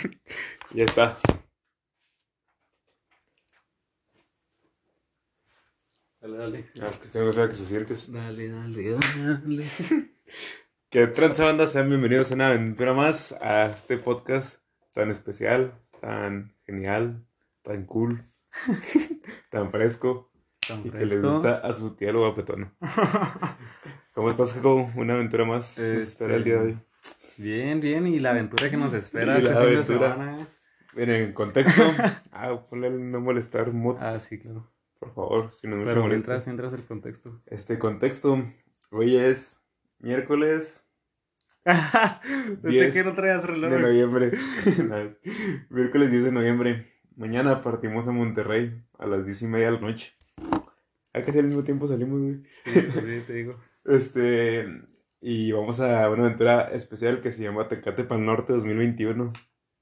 ya está. Dale, dale. Ah, es que tengo que saber que se sientes. Dale, dale, dale. Que transa banda, sean bienvenidos a una aventura más a este podcast tan especial, tan genial, tan cool, tan fresco Tan y que les fresco. gusta a su tía lo guapetona. ¿Cómo estás, Jacobo? Una aventura más. Este, espera el día de hoy. Bien, bien. Y la aventura que nos espera Y este la fin de aventura. semana. Miren, en contexto. ah, ponle el no molestar mod, Ah, sí, claro. por favor, si no me Pero mientras entras el contexto. Este contexto, hoy es miércoles ¿Usted Diez que no traías reloj? de noviembre. Miércoles 10 de noviembre. Mañana partimos a Monterrey a las 10 y media de la noche. A casi al mismo tiempo salimos, güey. Sí, pues sí, te digo. Este, y vamos a una aventura especial que se llama Tecate Pal Norte 2021,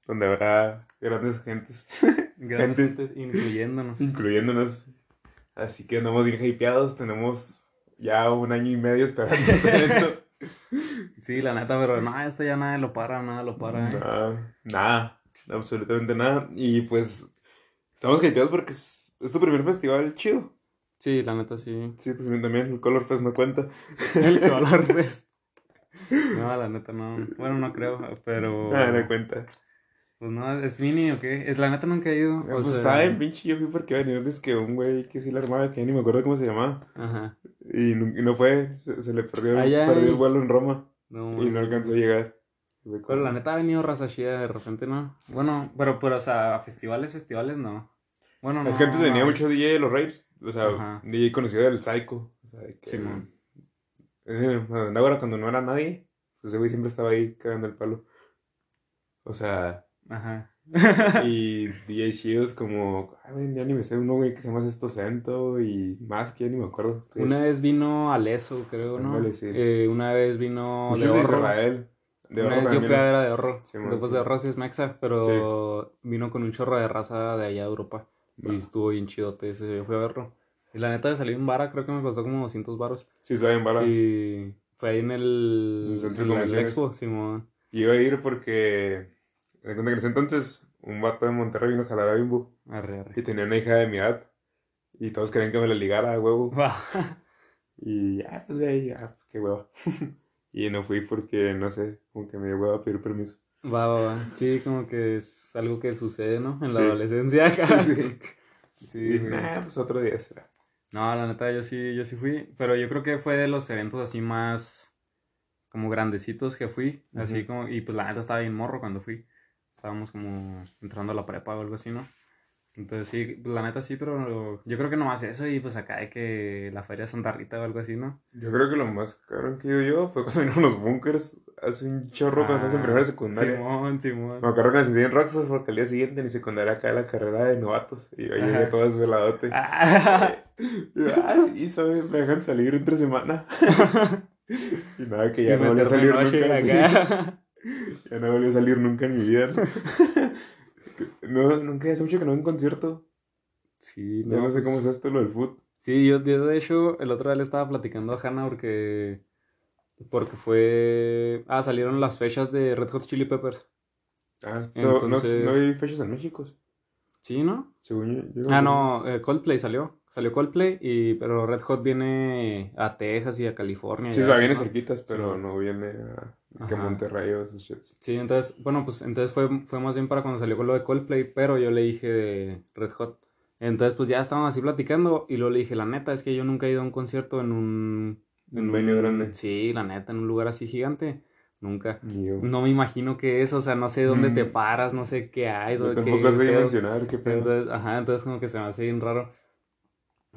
donde habrá grandes gentes, Grandes Gente. gentes incluyéndonos. incluyéndonos. Así que andamos bien hypeados, tenemos ya un año y medio esperando evento. Sí, la neta, pero no, esto ya nada lo para, nada lo para. ¿eh? Nada, nada, absolutamente nada. Y pues estamos hypeados porque es, es tu primer festival chido. Sí, la neta, sí. Sí, pues también, el Color Fest no cuenta. El color fest. No, la neta no. Bueno, no creo, pero. Ah, no cuenta. Pues no, ¿es mini o qué? Es la neta nunca he ido. O pues sea, estaba en pinche, yo fui porque iba a venir antes que un güey que sí la armaba, que ni me acuerdo cómo se llamaba. Ajá. Y no, y no fue, se, se le perdió, perdió el vuelo en Roma No, y no alcanzó a llegar. Pero la neta ha venido raza chida de repente, ¿no? Bueno, pero, pero, o sea, a festivales, festivales, no. Bueno, no. Es que antes venía mucho DJ de los raves, o sea, Ajá. DJ conocido del Psycho. O sea, de que, Simón. Eh, ahora cuando no era nadie, pues ese güey siempre estaba ahí cagando el palo. O sea, Ajá. y DJ chidos como, ay, güey, ya ni me sé uno, güey, que se llama Esto Cento y más que ya ni me acuerdo. Una vez vino Aleso, creo, ¿no? Ándale, sí. Eh, una vez vino Muchos de. Israel. De una vez yo fui a ver a de Horro. Simón, Después sí. de Horro sí es Mexa, pero vino con un chorro de raza de allá de Europa. Va. Y estuvo bien chidote ese, yo fui a verlo. Y la neta de salir en vara, creo que me costó como 200 baros. Sí, está bien barato. Y fue ahí en el, En el centro en en expo, Simón. Y iba a ir porque, me cuenta que en ese entonces, un vato de Monterrey vino a jalar a Bimbo Arre, arre. y tenía una hija de mi edad. Y todos querían que me la ligara huevo. Y ya, pues ahí, ya, qué huevo. y no fui porque, no sé, como que me dio huevo a pedir permiso. Va, va, va. Sí, como que es algo que sucede, ¿no? En la Sí. adolescencia. Sí. Sí, güey. nah, pues otro día será. No, la neta, yo sí, yo sí fui. Pero yo creo que fue de los eventos así más como grandecitos que fui. Así como, y pues la neta estaba bien morro cuando fui. Estábamos como entrando a la prepa o algo así, ¿no? Entonces sí, pues la neta sí, pero yo creo que nomás eso y pues acá de que la feria de Santa Rita o algo así, ¿no? Yo creo que lo más caro que he ido yo fue cuando vinieron los bunkers hace un chorro cuando estabas en Ah, primera secundaria. Simón, Simón. Me acuerdo que me sentí en Rockstar porque al día siguiente en mi secundaria acá la carrera de novatos y yo llegué todo desveladote. Ah, yo, ah, sí, soy, me dejan salir entre semana. y nada, que ya y no volví a salir nunca. acá. Ya no volví a salir nunca en mi vida. No, nunca hace mucho que no a un concierto. Sí, Ya no sé pues, cómo es esto lo del foot. Sí, yo, yo, de hecho el otro día le estaba platicando a Hannah porque porque fue ah salieron las fechas de Red Hot Chili Peppers. Ah, no, no, no hay fechas en México. Sí, ¿no? Según yo. yo- Ah, no, eh, Coldplay salió. Salió Coldplay y pero Red Hot viene a Texas y a California. Sí, o sea, viene ¿no? cerquitas, pero Sí. no viene a, que. Monterrey o esos shits. Sí, entonces, bueno, pues entonces fue, fue más bien para cuando salió con lo de Coldplay, pero yo le dije de Red Hot. Entonces, pues ya estábamos así platicando y luego le dije, la neta, es que yo nunca he ido a un concierto en un... Un venue grande. Sí, la neta, en un lugar así gigante. Nunca. Yo. No me imagino qué es, o sea, no sé dónde Mm. te paras, no sé qué hay. Yo tampoco sé pedo. mencionar qué pedo. Entonces, ajá, entonces como que se me hace bien raro.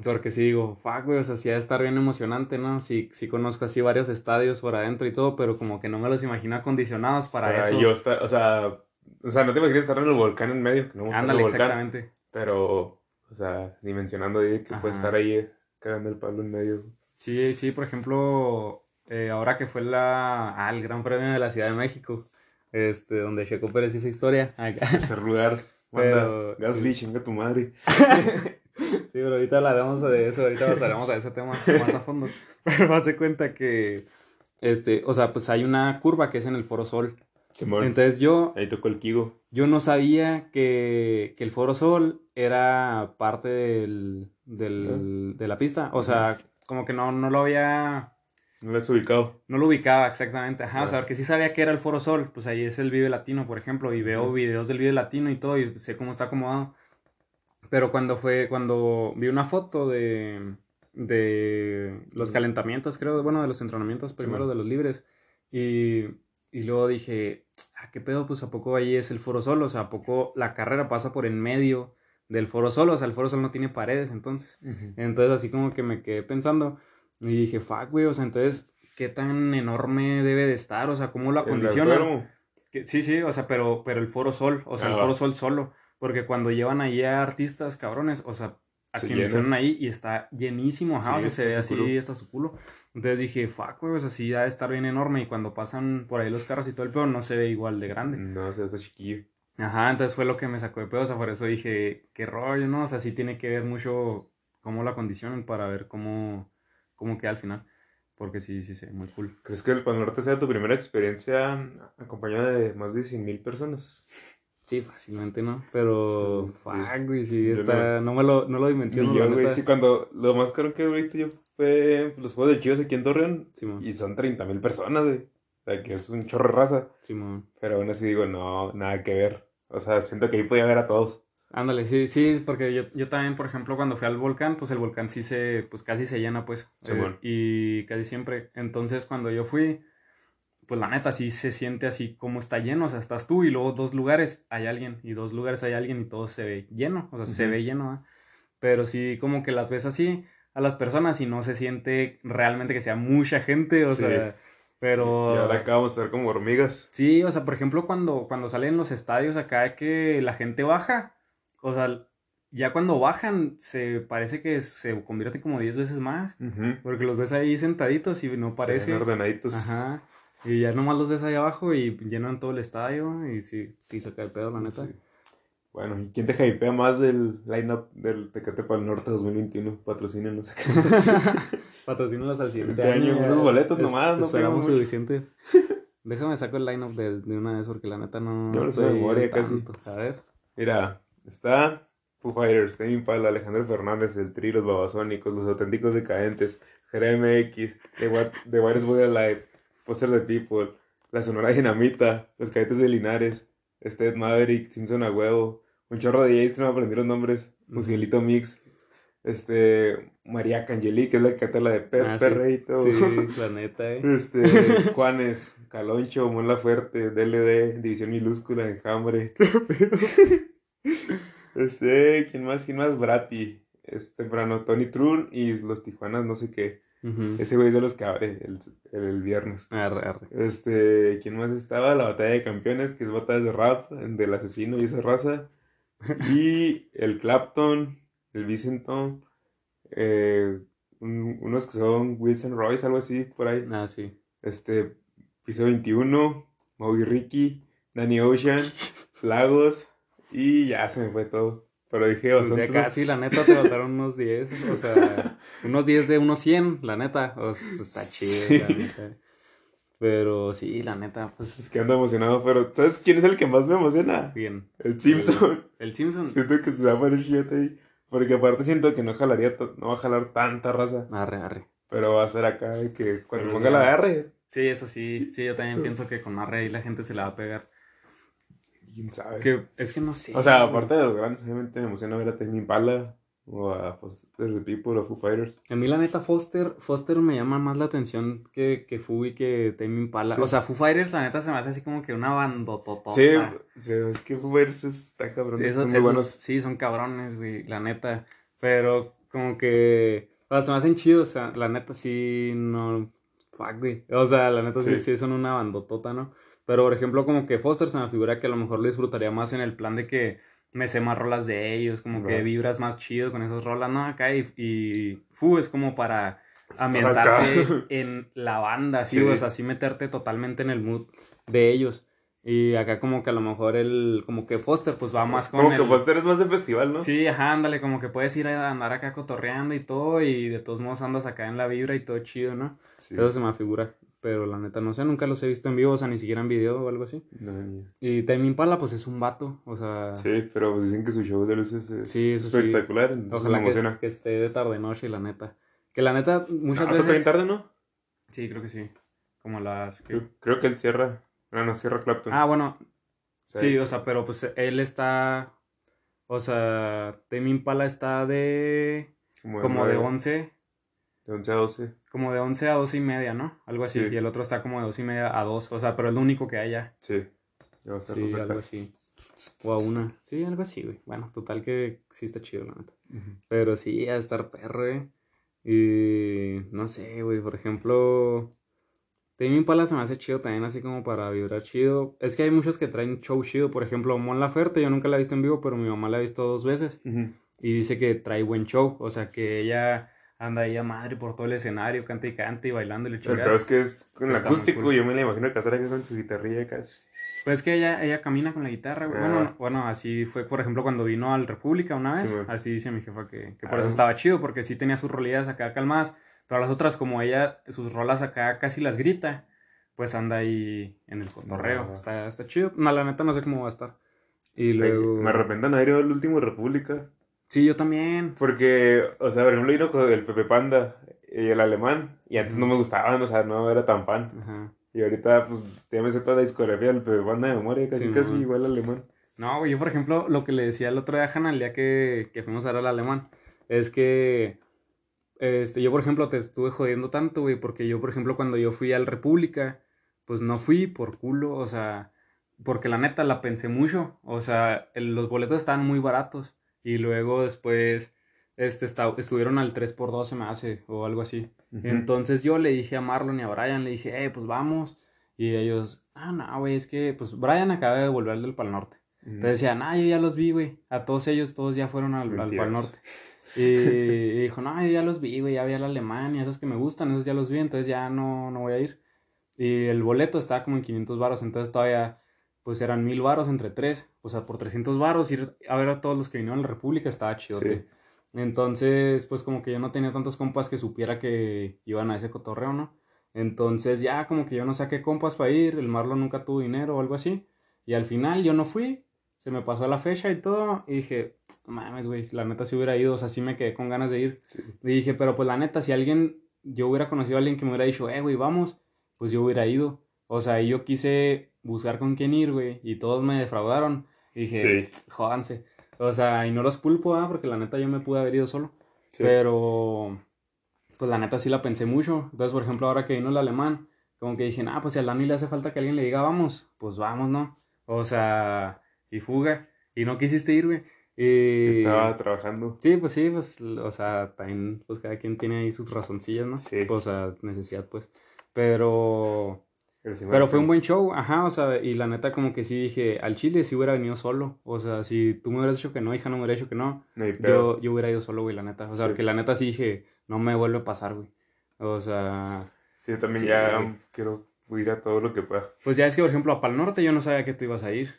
Porque sí digo, fuck, güey, o sea, sí ha de estar bien emocionante, ¿no? Sí, sí conozco así varios estadios por adentro y todo, pero como que no me los imagino acondicionados para o sea, eso. yo está, o sea, o sea, no te imaginas estar en el volcán en medio, que no Ándale, el volcán, exactamente. pero, o sea, dimensionando ahí que Ajá. puede estar ahí eh, cagando el palo en medio. Sí, sí, por ejemplo, eh, ahora que fue la, ah, el Gran Premio de la Ciudad de México, este, donde Checo Pérez hizo historia. Ese lugar, Pero, Gasly, chinga tu madre. Sí, pero ahorita hablaremos de eso, ahorita pasaremos a ese tema más a fondo. Pero hace cuenta que, este, o sea, pues hay una curva que es en el Foro Sol. Simón. Entonces yo, Ahí tocó el Kigo. yo no sabía que, que el Foro Sol era parte del, del- de la pista. O sea, como que no, no lo había... No lo has ubicado. No lo ubicaba exactamente, ajá, o sea, Ah. porque sí sabía que era el Foro Sol, pues ahí es el Vive Latino, por ejemplo, y veo videos del Vive Latino y todo, y sé cómo está acomodado. Pero cuando fue, cuando vi una foto de, de los calentamientos, creo, bueno, de los entrenamientos primero de los libres, y, y luego dije, ah, ¿qué pedo? Pues a poco ahí es el Foro Sol, o sea, a poco la carrera pasa por en medio del Foro Sol, o sea, el Foro Sol no tiene paredes, entonces. Entonces así como que me quedé pensando y dije, fuck, güey, o sea, entonces, ¿qué tan enorme debe de estar? O sea, ¿cómo lo acondicionan? Que- Sí, sí, o sea, pero, pero el Foro Sol, o sea, el. Foro Sol solo, porque cuando llevan ahí a artistas cabrones, o sea, a Se quienes llena. ahí y está llenísimo, ajá, Sí, o sea, se ve así culo. hasta su culo. Entonces dije, fuck, güey, o sea, sí, ha de estar bien enorme y cuando pasan por ahí los carros y todo el pedo no se ve igual de grande. No, o sea, está chiquillo. Ajá, entonces fue lo que me sacó de pedo, o sea, por eso dije, qué rollo, ¿no? O sea, sí tiene que ver mucho cómo la condicionan para ver cómo, cómo queda al final. Porque sí, sí, sí, muy cool. ¿Crees que el Pal Norte sea tu primera experiencia acompañada de más de 100 mil personas? Sí, fácilmente, ¿no? Pero, Sí, fuck, güey, sí, está, no me lo, no lo dimensiono, yo, güey. Sí, cuando lo más caro que he visto yo fue los juegos de Chivas aquí en Torreón. Y son 30 mil personas, güey. O sea, que es un chorro de raza. Pero aún así digo, no, nada que ver. O sea, siento que ahí podía ver a todos. Ándale, sí, sí, porque yo, yo también, por ejemplo, cuando fui al volcán, pues el volcán sí se, pues casi se llena, pues. Eh, y casi siempre. Entonces, cuando yo fui, pues la neta sí se siente así como está lleno. O sea, estás tú y luego dos lugares hay alguien y dos lugares hay alguien y todo se ve lleno. O sea, se ve lleno. Pero sí como que las ves así a las personas y no se siente realmente que sea mucha gente, o Sí. sea, pero... Y ahora acá vamos a estar como hormigas. Sí, o sea, por ejemplo, cuando, cuando salen los estadios acá que la gente baja, o sea, ya cuando bajan se parece que se convierte como 10 veces más, Ujú. porque los ves ahí sentaditos y no Se parece. ven ordenaditos. Ajá. Y ya nomás los ves ahí abajo y llenan todo el estadio y sí, sí se cae pedo, la neta. Sí. Bueno, ¿y quién te hypea más del lineup del Tecate para el Norte 2021? Patrocínenos acá. Patrocínalos al siguiente Este año, unos boletos Es- nomás, no Esperamos suficiente. Déjame saco el lineup de, de una vez porque la neta no. Yo lo sé de memoria casi. A ver. Mira, está Foo Fighters, Tame Impala, Alejandro Fernández, El Tri, Los Babasónicos, Los Auténticos Decadentes, Jeremy X, The, The Wireless Body Alive, Foster the People, La Sonora Dinamita, Los Cadetes de Linares, Sted Maverick, Simpson a Huevo, un chorro de Jays que no me aprendí los nombres. Musielito Mix, este, María Cangeli, que es la que canta la de Per, Ah, sí. Perreito, Sí, la neta, eh. este, Juanes, Caloncho, Mon Laferte, DLD, División Minúscula, Enjambre. Este, ¿quién más? ¿Quién más? Brati. Es temprano, Tony Trun y los Tijuanas, no sé qué. Ese güey es de los que abre el, el viernes. Arre, arre. Este, ¿quién más estaba? La batalla de campeones, que es batalla de rap, del asesino y esa raza. Y el Clapton, el Vicenton, eh, un- unos que son Wilson Royce, algo así, por ahí. Ah, sí. Este, piso 21, Moby Ricky, Danny Ocean, Lagos, y ya se me fue todo. Pero dije Pues bastante. de casi, la neta, te faltaron unos 10. O sea, unos 10 de unos 100, la neta. O sea, está chido, la neta. Pero sí, la neta, pues Es que ando emocionado, pero ¿sabes quién es el que más me emociona? bien. El Simpson. El Simpson. Siento que se va a poner chillota ahí. Porque aparte siento que no jalaría, no va a jalar tanta raza. Arre, arre. Pero va a ser acá que cuando Pero ponga ya. la de arre, Sí, eso sí. Sí, yo también pienso que con Arre ahí la gente se la va a pegar. Quién sabe. Que, es que no sé. O sea, aparte de los grandes, obviamente me emociona ver a Tame Impala o a Foster the People o Foo Fighters. A mí la neta Foster, Foster me llama más la atención que, que Foo y que Tame Impala. Sí. O sea, Foo Fighters la neta se me hace así como que una bandototota. Sí, sí, es que Foo Fighters está cabrón. Esos- son muy esos buenos. sí, son cabrones, güey, la neta. Pero como que, o sea, se me hacen chidos, o sea, la neta sí, no, fuck, güey. O sea, la neta sí, Sí. sí son una bandotota, ¿no? Pero, por ejemplo, como que Foster se me figura que a lo mejor lo disfrutaría más en el plan de que me sé más rolas de ellos, como que Right. vibras más chido con esas rolas, ¿no? Acá y, y Fu es como para ambientarte en la banda, así, Sí. o sea, así meterte totalmente en el mood de ellos. Y acá como que a lo mejor el, como que Foster pues va más con Como que el- Foster es más de festival, ¿no? Sí, ajá, ándale, como que puedes ir a andar acá cotorreando y todo, y de todos modos andas acá en la vibra y todo chido, ¿no? Sí. Eso se me figura. Pero la neta, no sé, nunca los he visto en vivo, o sea, ni siquiera en video o algo así. No, ni- Y Tame Impala, pues es un vato, o sea... Sí, pero pues dicen que su show de luces es Sí, eso sí. espectacular. Entonces Ojalá me emociona. que esté de tarde noche, la neta. Que la neta, muchas Ah, toca bien veces... tarde, ¿no? Sí, creo que sí. Como las... que- Creo, creo que él cierra. No, no, cierra Clapton. Ah, bueno, sí, o sea, pero pues él está... O sea, Tame Impala está de... como, Como de nueve, 11... De 11 a 12. Como de 11 a 12 y media, ¿no? Algo así. Sí. Y el otro está como de 12 y media a 2. O sea, pero es lo único que haya. Sí. Ya va a estar Sí, algo así. O a una. Sí, algo así, güey. Bueno, total que sí está chido, la neta. Pero sí, a estar perro, güey. Y no sé, güey. Por ejemplo, Tame Impala se me hace chido también, así como para vibrar chido. Es que hay muchos que traen show chido. Por ejemplo, Mon Laferte, yo nunca la he visto en vivo, pero mi mamá la ha visto dos veces. Y dice que trae buen show. O sea, que ella anda ahí a madre por todo el escenario, canta y canta y bailando y chingada. peor es que es con el acústico. cool. Yo me la imagino casar acá con su guitarrilla acá. Pues es que ella, ella camina con la guitarra, güey. Bueno, Ah. no- bueno, así fue, por ejemplo, cuando vino al República una vez. Sí, así dice mi jefa que, que por Ah. eso estaba chido, porque sí tenía sus rolillas acá calmadas. Pero las otras, como ella, sus rolas acá casi las grita, pues anda ahí en el cotorreo. Ah. Está, está chido. No, la neta no sé cómo va a estar. Y luego... Me arrepiento de no haber ido al último República. Sí, yo también. Porque, o sea, por ejemplo, vino con el Pepe Panda y el alemán. Y antes no me gustaban, o sea, no era tan fan. Ajá. Y ahorita, pues, ya me sé toda la discografía del Pepe Panda de memoria, casi, Sí, casi igual al alemán. No, güey, yo por ejemplo, lo que le decía el otro día a Hannah el día que, que fuimos a ver al alemán, es que, este, yo por ejemplo te estuve jodiendo tanto, güey, porque yo por ejemplo cuando yo fui al República, pues no fui por culo, o sea, porque la neta la pensé mucho, o sea, el- los boletos estaban muy baratos y luego después, este, estuvieron al 3x2 se me hace, o algo así. Entonces yo le dije a Marlon y a Brian, le dije, eh, pues vamos. Y ellos, ah, no, güey, es que, pues Brian acaba de volver del Pal Norte. Ujú. Entonces decían, ah, yo ya los vi, güey. A todos ellos, todos ya fueron al, al Pal. Norte. Y, y dijo, no, yo ya los vi, güey, ya vi al alemán y esos que me gustan, esos ya los vi, entonces ya no, no voy a ir. Y el boleto estaba como en 500 varos, entonces todavía, pues eran mil varos entre tres. O sea, por 300 varos ir a ver a todos los que vinieron a la República estaba chidote. Sí. Entonces, pues como que yo no tenía tantos compas que supiera que iban a ese cotorreo, ¿no? Entonces ya como que yo no saqué compas para ir, el Marlon nunca tuvo dinero o algo así. Y al final yo no fui, se me pasó la fecha y todo, y dije, "No mames, güey, la neta si hubiera ido, o sea, sí me quedé con ganas de ir. Sí. Y dije, pero pues la neta, si alguien, yo hubiera conocido a alguien que me hubiera dicho, eh, güey, vamos, pues yo hubiera ido. O sea, y yo quise buscar con quién ir, güey, y todos me defraudaron. Y dije, Sí. jódanse. O sea, y no los culpo, ¿ah? porque la neta yo me pude haber ido solo. Sí. Pero, pues la neta sí la pensé mucho. Entonces, por ejemplo, ahora que vino el alemán, como que dije, ah, pues si al Dani le hace falta que alguien le diga vamos, pues vamos, ¿no? O sea, y fuga. Y no quisiste ir, güey. Y... Estaba trabajando. Sí, pues sí, pues, o sea, también, pues cada quien tiene ahí sus razoncillas, ¿no? Sí. O sea, necesidad, pues. Pero, Pero, fue un buen show, ajá, o sea, y la neta como que sí dije, al Chile sí hubiera venido solo. O sea, si tú me hubieras dicho que no, hija no me hubiera dicho que no, yo, yo hubiera ido solo, güey, la neta. O sea, Sí. porque la neta sí dije, no me vuelve a pasar, güey. O sea, Sí, yo también Sí, ya güey. quiero ir a todo lo que pueda. pues ya es que, por ejemplo, a Pal Norte yo no sabía que tú ibas a ir.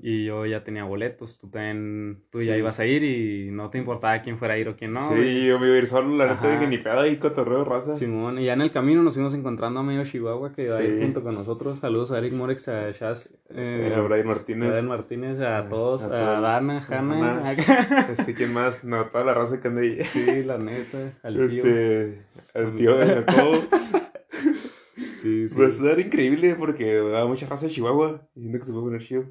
Y yo ya tenía boletos, tú también, tú ya Sí. ibas a ir y no te importaba quién fuera a ir o quién no. sí, güey. yo me iba a ir solo, la neta, de que ni pedo ahí cotorreo raza. Simón, y ya en el camino nos fuimos encontrando a medio Chihuahua que iba a ir Sí. junto con nosotros. Saludos a Eric Morex, a Shaz, eh, a Brian a Martínez. Dan Martínez, a a- todos, a a. Dana, A Hanna. Este, ¿quién más? No, toda la raza que anda ahí. sí, la neta, al tío. Este, al tío de Jacobo. Sí, sí. Va a estar increíble porque va mucha raza de Chihuahua. Y siento que se puede poner chido.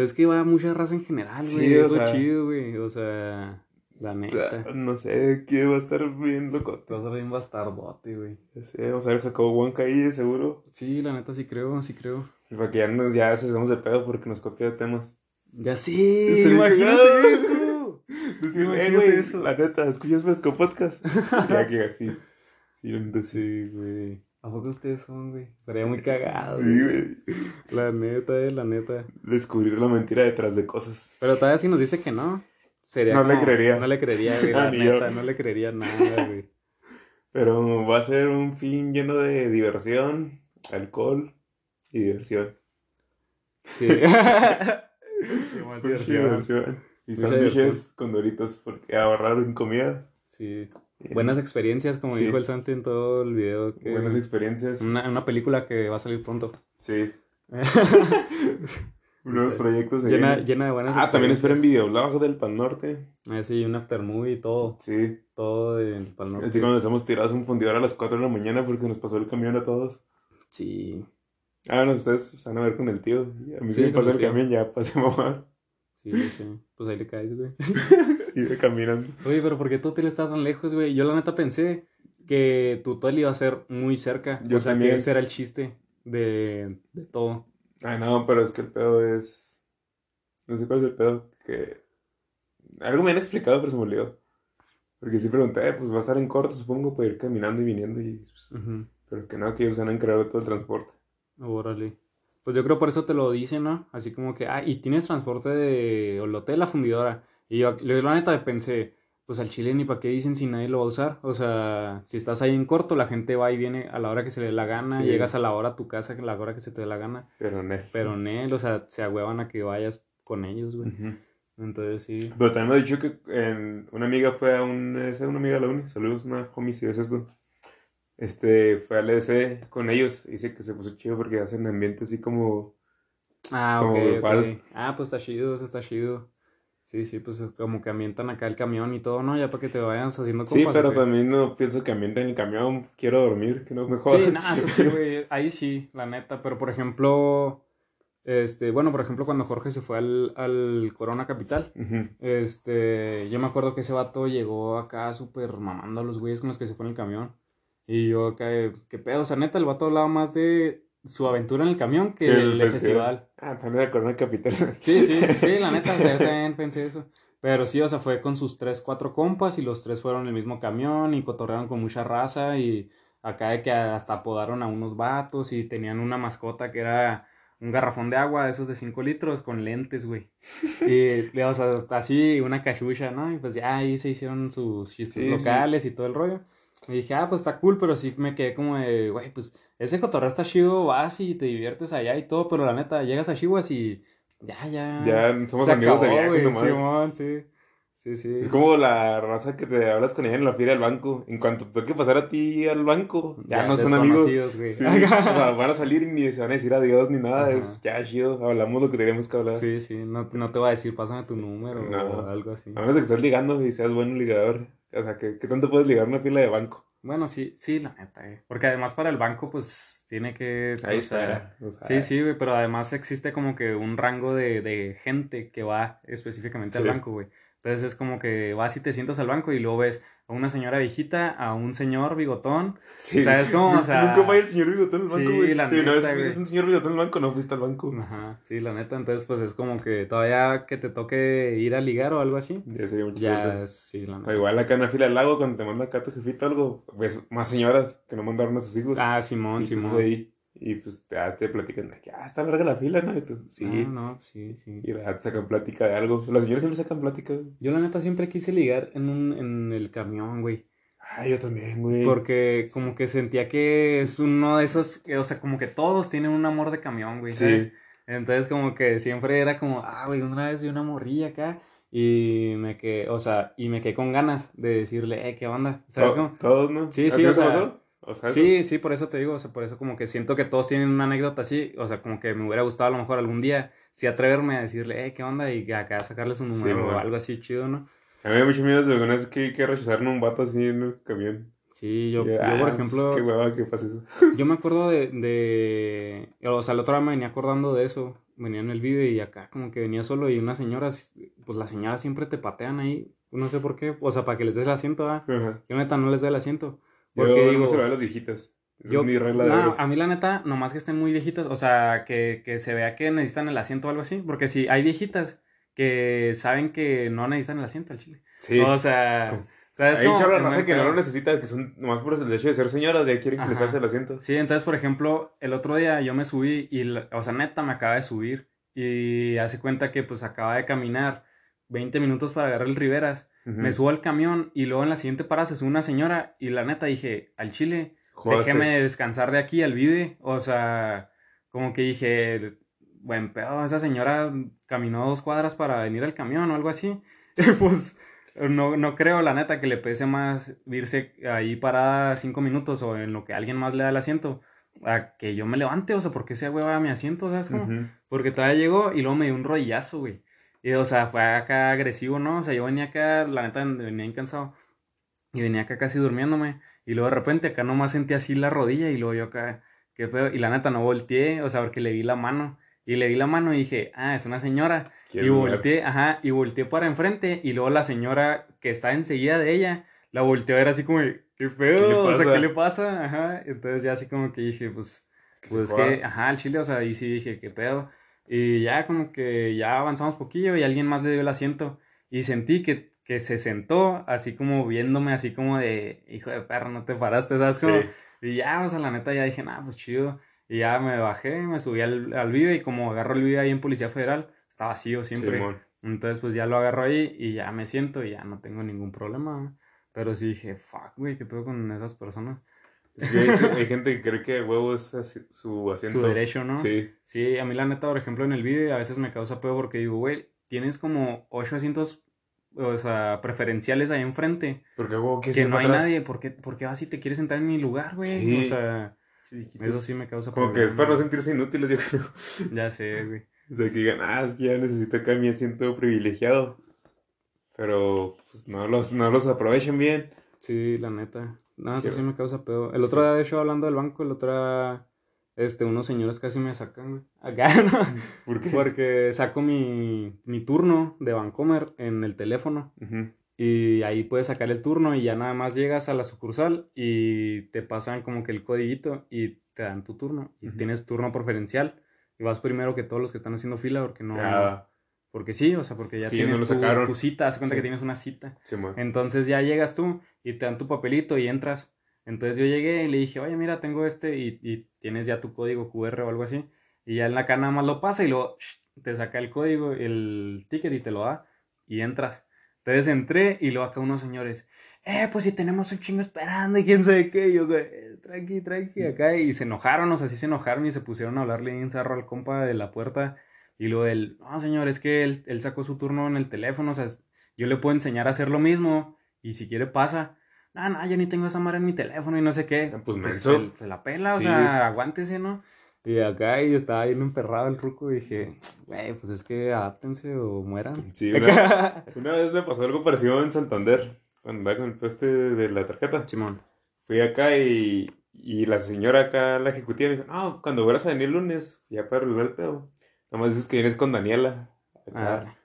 Pues es que va mucha raza en general, Sí, güey. o es sea- chido, güey. O sea, la O sea, neta. no sé, que va a estar bien loco. Vas a ver un bastardote, güey. Ya sé, vamos a ver Jacobo Huanca ahí, de seguro. Sí, la neta sí creo, sí creo. Y Para que ya nos ya se hacemos de pedo porque nos copia de temas. Ya sí, imagínate eso. Decir, eh, güey, eso. la neta, ¿escuchas Fresco Podcast? ya que así. Sí, sí. Sí, güey. ¿A poco ustedes son, güey? Estaría muy cagado. Sí, güey. La neta, eh, la neta. Descubrir la mentira detrás de cosas. Pero todavía si nos dice que no, sería No le creería. No le creería, güey, la neta, no le creería nada, güey. Pero va a ser un fin lleno de diversión, alcohol y diversión. Sí. Sí, más diversión. diversión. Y sándwiches con doritos porque ahorrar en comida. Sí. Buenas experiencias, como Sí. dijo el Santi en todo el video. que- Buenas experiencias. una, una película que va a salir pronto. Sí. Nuevos proyectos. ahí. llena, llena de buenas Ah, también esperen videoblog del Pan Norte. Ah, sí, un aftermovie y todo. Sí. Todo del Pal Norte. Así cuando nos hemos tirado un fundidor a las 4 de la mañana porque nos pasó el camión a todos. Sí, Ah, bueno, ustedes se van a ver con el tío. A mí Sí, sí, me el el tío. camión, ya pasé mamá. sí, sí. Pues ahí le caes, güey. Iba caminando. Oye, pero ¿por qué tu hotel está tan lejos, güey? Yo la neta pensé que tu hotel iba a ser muy cerca. Yo o sea, también. que ese era el chiste de, de todo. Ah, no, pero es que el pedo es. No sé cuál es el pedo. Que. Algo me han explicado, pero se me olvidó. Porque sí pregunté, eh, pues va a estar en corto, supongo, para ir caminando y viniendo. Y... Ujú. Pero que no, que ellos encargar de todo el transporte. Órale. Pues yo creo por eso te lo dicen, ¿no? Así como que, ah, y tienes transporte de el hotel la fundidora. Y yo, yo la neta pensé, pues al chile ni para qué dicen si nadie lo va a usar. O sea, si estás ahí en corto, la gente va y viene a la hora que se le dé la gana, Sí. llegas a la hora a tu casa, a la hora que se te dé la gana. Pero no. Pero Nel, o sea, se agüevan a que vayas con ellos, güey. Entonces sí. Pero también me ha dicho que en- una amiga fue a un. Esa una amiga de la uni. Saludos, una homie, si ves esto. Este, fue al EDC con ellos. Dice que se puso chido porque hacen ambiente así como. Ah, Como ok, ok. grupal. Ah, pues está chido, eso está chido. Sí, sí, pues es como que ambientan acá el camión y todo, ¿no? Ya para que te vayas haciendo Sí, compas, pero ¿o qué? también no pienso que ambiente en el camión. Quiero dormir, que no me jodas. Sí, nada, eso sí, güey. Ahí sí, la neta. Pero por ejemplo, este, bueno, por ejemplo, cuando Jorge se fue al, al Corona Capital, este, yo me acuerdo que ese vato llegó acá súper mamando a los güeyes con los que se fue en el camión. Y yo acá, ¿qué pedo? O sea, neta, el vato hablaba más de su aventura en el camión que El del festival. Ah, también la Corona Capital. Sí, sí, sí, la neta, yo también pensé eso. Pero sí, o sea, fue con sus tres, cuatro compas y los tres fueron en el mismo camión y cotorrearon con mucha raza y acá de que hasta apodaron a unos vatos y tenían una mascota que era un garrafón de agua, de esos de 5 litros, con lentes, güey. Y, o sea, así una cachucha, ¿no? Y pues ya ahí se hicieron sus chistes Sí, sí. locales y todo el rollo. Y dije, ah, pues está cool, pero sí me quedé como de, güey, pues ese cotorreo está chido, vas y te diviertes allá y todo, pero la neta, llegas a Chihuahua y ya, ya. Ya somos Se amigos de acabó, viaje güey, nomás. Simón, sí. Sí, sí. Es como la raza que te hablas con ella en la fila del banco. En cuanto te toque pasar a ti al banco, ya, no son amigos. desconocidos, güey. Sí, o sea, van a salir y ni se van a decir adiós ni nada. Ajá. Es ya chido, hablamos lo que tenemos que hablar. Sí, sí, no, no te voy a decir, pásame tu número No. o algo así. A menos de que estés ligando y seas buen ligador. O sea, ¿qué, qué tanto puedes ligar una fila de banco? Bueno, sí, sí, la neta, eh. Porque además para el banco, pues, tiene que... Ahí o sea, está. o sea, Sí, sí, güey, pero además existe como que un rango de, de gente que va específicamente al banco, güey. Entonces es como que vas y te sientas al banco y luego ves a una señora viejita, a un señor bigotón. Sí. ¿Sabes cómo? O sea- Nunca vaya el señor bigotón al banco, Sí, güey. la Sí, una vez neta, fuiste güey. un señor bigotón al banco, no fuiste al banco. Ajá, sí, la neta, entonces pues es como que todavía que te toque ir a ligar o algo así. Ya sería mucha Ya, sí, la O neta. igual acá en la fila del lago, cuando te manda acá tu jefito algo, pues más señoras que no mandaron a sus hijos. Ah, Simón, y Simón. ahí. Y pues ya te platican de que, ah, está larga la fila, ¿no? Y tú, sí. Ah, no, sí, sí. Y te sacan plática de algo. Las señoras siempre sacan plática. Yo la neta siempre quise ligar en un, en el camión, güey. Ah, yo también, güey. Porque como que sentía que es uno de esos, que, o sea, como que todos tienen un amor de camión, güey, ¿sabes? Sí. Entonces como que siempre era como, ah, güey, una vez vi una morrilla acá y me quedé, o sea, y me quedé con ganas de decirle, eh, ¿qué onda? ¿Sabes cómo? Todos, ¿no? Sí, ¿A sí, o sea, pasó? O sea, Sí, sí, por eso te digo, o sea, por eso como que siento que todos tienen una anécdota así, o sea, como que me hubiera gustado a lo mejor algún día, sí atreverme a decirle, eh, ¿qué onda? Y acá sacarle su Sí, número o algo así chido, ¿no? A mí me da mucho miedo de alguna vez que, que rechazaron un vato así en el camión. Sí, yo, yo ah, por pues, ejemplo, Qué hueva que pase eso. yo me acuerdo de, de, o sea, el otro día me venía acordando de eso, venía en el video y acá como que venía solo y unas señoras, pues las señoras siempre te patean ahí, no sé por qué, o sea, para que les des el asiento, ¿ah? Yo neta no les doy el asiento, porque no digo... se lo a las viejitas. Esa Yo, es mi regla de no, oro. a mí la neta, nomás que estén muy viejitas, o sea, que, que se vea que necesitan el asiento o algo así, porque si hay viejitas que saben que no necesitan el asiento al chile. Sí. O sea, ¿sabes Hay un de Es raza que no lo necesita, que son nomás por el hecho de ser señoras, ya quieren que les Ajá. hace el asiento. Sí, entonces, por ejemplo, el otro día yo me subí y, o sea, neta, me acaba de subir y hace cuenta que pues acaba de caminar 20 minutos para agarrar el Riveras. Me subo al camión y luego en la siguiente parada se sube una señora y la neta dije, al chile, déjeme descansar de aquí al vide. O sea, como que dije, buen pedo, esa señora caminó dos cuadras para venir al camión o algo así. pues, no, no creo, la neta, que le pese más irse ahí parada cinco minutos o en lo que alguien más le da el asiento a que yo me levante, o sea, porque ese hueva a mi asiento, ¿sabes cómo? Porque todavía llegó y luego me dio un rodillazo, güey. Y, o sea, fue acá agresivo, ¿no? O sea, yo venía acá, la neta, venía incansado. Y venía acá casi durmiéndome. Y luego de repente acá nomás sentí así la rodilla y luego yo acá, qué pedo. Y la neta no volteé, o sea, porque le vi la mano. Y le vi la mano y dije, ah, es una señora. Y volteé, ajá, y volteé para enfrente. Y luego la señora que está enseguida de ella, la volteó a ver así como, qué pedo, o sea, ¿qué le pasa? Ajá. Entonces ya así como que dije, pues, pues que, ajá, el chile, o sea, ahí sí dije, qué pedo. Y ya como que ya avanzamos poquillo y alguien más le dio el asiento. Y sentí que que se sentó así como viéndome, así como de, hijo de perro, no te paraste, ¿sabes? Como, Y ya, o sea, la neta ya dije, nada, pues chido. Y ya me bajé, me subí al, al video y como agarro el video ahí en Policía Federal, está vacío siempre. Entonces, pues ya lo agarro ahí y ya me siento y ya no tengo ningún problema. Pero sí dije, fuck, güey, ¿qué pedo con esas personas? Hay, gente que cree que huevo es su asiento. Su derecho, ¿no? Sí. Sí, a mí la neta, por ejemplo, en el video a veces me causa pedo porque digo, güey, tienes como ocho asientos o sea, preferenciales ahí enfrente. Porque, que no hay nadie. ¿Por qué, vas y te quieres sentar en mi lugar, güey? O sea, eso sí me causa Como que es para no sentirse inútiles, yo creo. Ya sé, güey. O sea, que digan, ah, es que ya necesito acá mi asiento privilegiado. Pero, pues, no los, no los aprovechen bien. Sí, la neta. No, eso sí me causa pedo. El otro día, de hecho, hablando del banco, el otro día este, unos señores casi me sacan, güey. Acá, ¿no? ¿Por qué? Porque saco mi, mi turno de Vancomer en el teléfono. Y ahí puedes sacar el turno y ya nada más llegas a la sucursal y te pasan como que el codiguito y te dan tu turno. Y tienes turno preferencial. Y vas primero que todos los que están haciendo fila porque no... Porque sí, o sea, porque ya tienes tu, cita, haz cuenta que tienes una cita. Entonces ya llegas tú y te dan tu papelito y entras. Entonces yo llegué y le dije, oye, mira, tengo este y, tienes ya tu código QR o algo así. Y ya en la cara nada más lo pasa y luego te saca el código, el ticket y te lo da y entras. Entonces entré y luego acá unos señores, eh, pues si tenemos un chingo esperando y quién sabe qué. Y yo, tranqui, tranqui, acá. Y se enojaron, o sea, sí se enojaron y se pusieron a hablarle en zarro al compa de la puerta. Y luego él, no, señor, es que él, él sacó su turno en el teléfono, o sea, yo le puedo enseñar a hacer lo mismo y si quiere pasa no, no, yo ni tengo esa madre en mi teléfono y no sé qué. Ah, pues, pues se, la pela, o sea, aguántese, ¿no? Y acá y estaba bien emperrado el truco y dije, güey, pues es que adáptense o mueran. Sí, una, vez me pasó algo parecido en Santander, cuando andaba con el pueste de la tarjeta. Simón. Fui acá y, y la señora acá, la ejecutiva, me dijo, no, cuando vuelvas a venir el lunes, ya para resolver el pedo. Nada más dices que vienes con Daniela. Acá. Ah.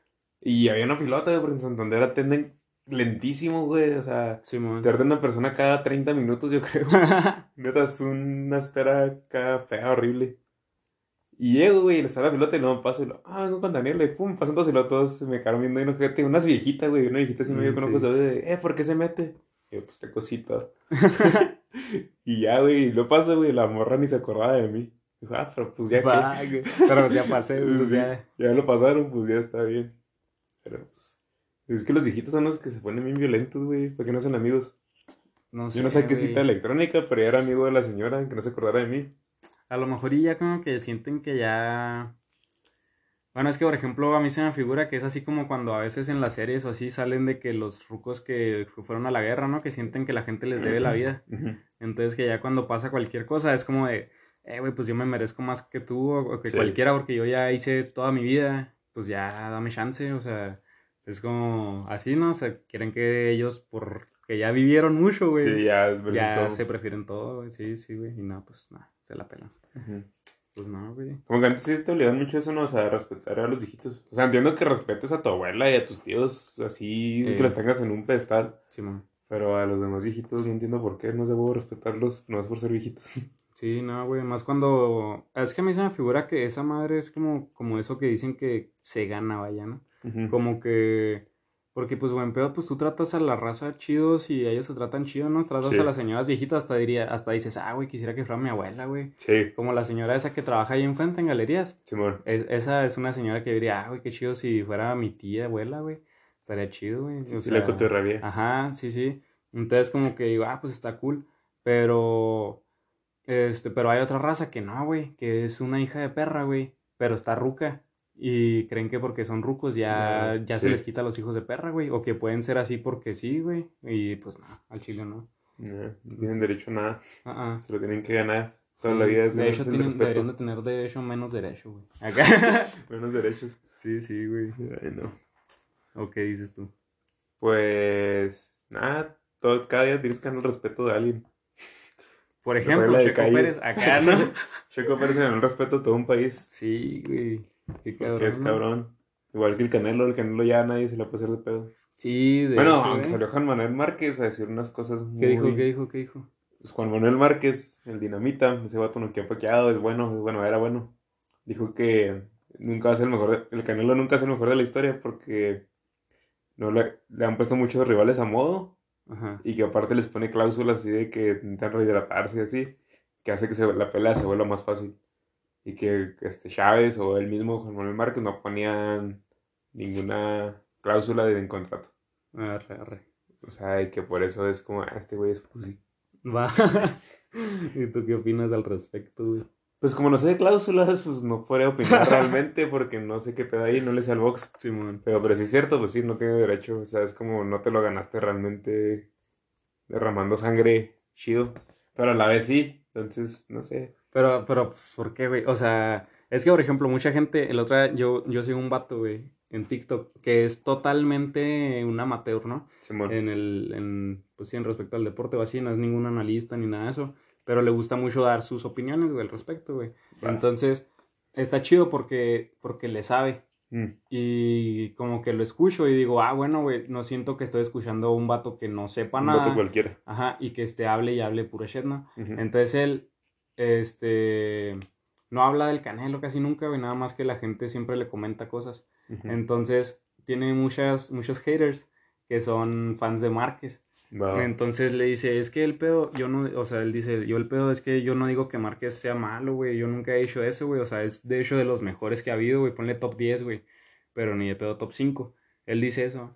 Y había una pilota, porque en Santander atenden lentísimo, güey. O sea, sí, te una persona cada 30 minutos, yo creo. Neta, es una espera cada fea, horrible. Y llego, güey, le está la pilota y luego paso y lo, ah, vengo con Daniel, y pum, pasan todos me quedaron viendo y no gente, unas viejitas, güey, una viejita así me dio mm, con ojos de, eh, ¿por qué se mete? Y yo, pues te cosita. y ya, güey, lo paso, güey, la morra ni se acordaba de mí. Dijo, ah, pero pues ya que. pero ya pasé, pues ya. Ya lo pasaron, pues ya está bien. Pero pues. Es que los viejitos son los que se ponen bien violentos, güey. ¿Para qué no son amigos? No sé, Yo no sé qué cita electrónica, pero ya era amigo de la señora, que no se acordara de mí. A lo mejor y ya como que sienten que ya... Bueno, es que por ejemplo a mí se me figura que es así como cuando a veces en las series o así salen de que los rucos que fueron a la guerra, ¿no? Que sienten que la gente les debe la vida. Entonces que ya cuando pasa cualquier cosa es como de, eh, güey, pues yo me merezco más que tú o que cualquiera porque yo ya hice toda mi vida, pues ya dame chance, o sea, es como así, ¿no? O sea, quieren que ellos, porque ya vivieron mucho, güey. Sí, ya, es ya se prefieren todo, güey. Sí, sí, güey. Y no, pues nada, se la pelan. Pues no, güey. Como que antes sí te obligaban mucho eso, ¿no? O sea, respetar a los viejitos. O sea, entiendo que respetes a tu abuela y a tus tíos así, que los tengas en un pedestal. Sí, man. Pero a los demás viejitos no entiendo por qué no debo respetarlos, no es por ser viejitos. Sí, no, güey, más cuando... Es que a mí se me figura que esa madre es como, como eso que dicen que se gana, vaya, ¿no? Como que. Porque, pues, buen pedo, pues tú tratas a la raza chidos y ellos se tratan chido, ¿no? Tratas a las señoras viejitas, hasta diría, hasta dices, ah, güey, quisiera que fuera mi abuela, güey. Sí. Como la señora esa que trabaja ahí enfrente en galerías. Simón. Es, esa es una señora que diría, ah, güey, qué chido si fuera mi tía, abuela, güey. Estaría chido, güey. Sí, la Ajá, sí, sí. Entonces, como que digo, ah, pues está cool. Pero. Este, pero hay otra raza que no, güey. Que es una hija de perra, güey. Pero está ruca. Y creen que porque son rucos ya, Ah, ya sí. se les quita a los hijos de perra, güey. O que pueden ser así porque sí, güey. Y pues no, al chile no. No, no tienen derecho a nada. Se lo tienen que ganar. Toda Sí, la vida es de hecho, tienen- respeto. deberían de tener derecho menos derecho, güey. Acá. Menos derechos. sí, sí, güey. Ay, no. ¿O qué dices tú? Pues, nada, todo, cada día tienes que ganar el respeto de alguien. Por ejemplo, Checo. Pérez, acá, ¿no? Checo Pérez ganó el respeto de todo un país. sí, güey. Qué cabrón. Porque es cabrón. Igual que el Canelo, el Canelo ya a nadie se le puede hacer de pedo. Sí, de bueno, hecho, aunque ¿eh? salió Juan Manuel Márquez a decir unas cosas muy... ¿Qué dijo? ¿Qué dijo? ¿Qué dijo? Pues Juan Manuel Márquez, el dinamita, ese vato no que ha paqueado, es bueno, es bueno, era bueno. Dijo que nunca va a ser el mejor, de- el Canelo nunca va a ser el mejor de la historia porque no le, le han puesto muchos rivales a modo Ajá. y que aparte les pone cláusulas así de que intentan rehidratarse y así, que hace que se- la pelea se vuelva más fácil. Y que este Chávez o el mismo Juan Manuel Márquez no ponían ninguna cláusula de contrato. Arre, arre. O sea, y que por eso es como, ah, este güey es pussy. Va. ¿Y tú qué opinas al respecto, güey? Pues como no sé de cláusulas, pues no podría opinar realmente porque no sé qué pedo ahí, no le sé al box. Simón. Pero, pero sí es cierto, pues sí, no tiene derecho. O sea, es como no te lo ganaste realmente derramando sangre chido. Pero a la vez sí. Entonces, no sé. Pero, pero, pues, ¿por qué, güey? O sea, es que, por ejemplo, mucha gente, el otro día, yo, yo sigo un vato, güey, en TikTok, que es totalmente un amateur, ¿no? Simón. En el, en, pues sí, en respecto al deporte o así, no es ningún analista ni nada de eso, pero le gusta mucho dar sus opiniones, güey, al respecto, güey. Entonces, está chido porque, porque le sabe. Mm, Y como que lo escucho y digo, ah, bueno, güey, no siento que estoy escuchando a un vato que no sepa un nada. vato cualquiera. Ajá, y que este hable y hable pura shit, ¿no? Entonces él, este, no habla del Canelo casi nunca, güey, nada más que la gente siempre le comenta cosas. Entonces tiene muchas, muchos haters que son fans de Márquez. Entonces le dice, es que el pedo, yo no, o sea, él dice, yo el pedo es que yo no digo que Márquez sea malo, güey, yo nunca he hecho eso, güey, o sea, es de hecho de los mejores que ha habido, güey, ponle top 10, güey, pero ni de pedo top 5. Él dice eso.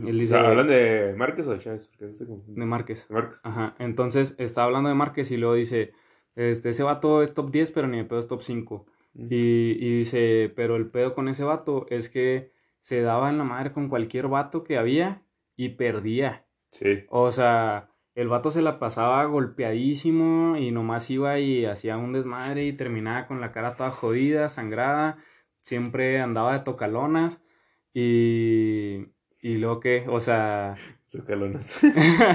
Él O dice, sea, ¿Hablan de Márquez o de Chávez? Este como- de Márquez. de Márquez. Ajá, entonces está hablando de Márquez y luego dice, este, ese vato es top 10, pero ni de pedo es top 5. Ujú. Y, y dice, pero el pedo con ese vato es que se daba en la madre con cualquier vato que había y perdía. Sí. O sea, el vato se la pasaba golpeadísimo y nomás iba y hacía un desmadre y terminaba con la cara toda jodida, sangrada. Siempre andaba de tocalonas y... Y luego que, o sea, Tocalonas.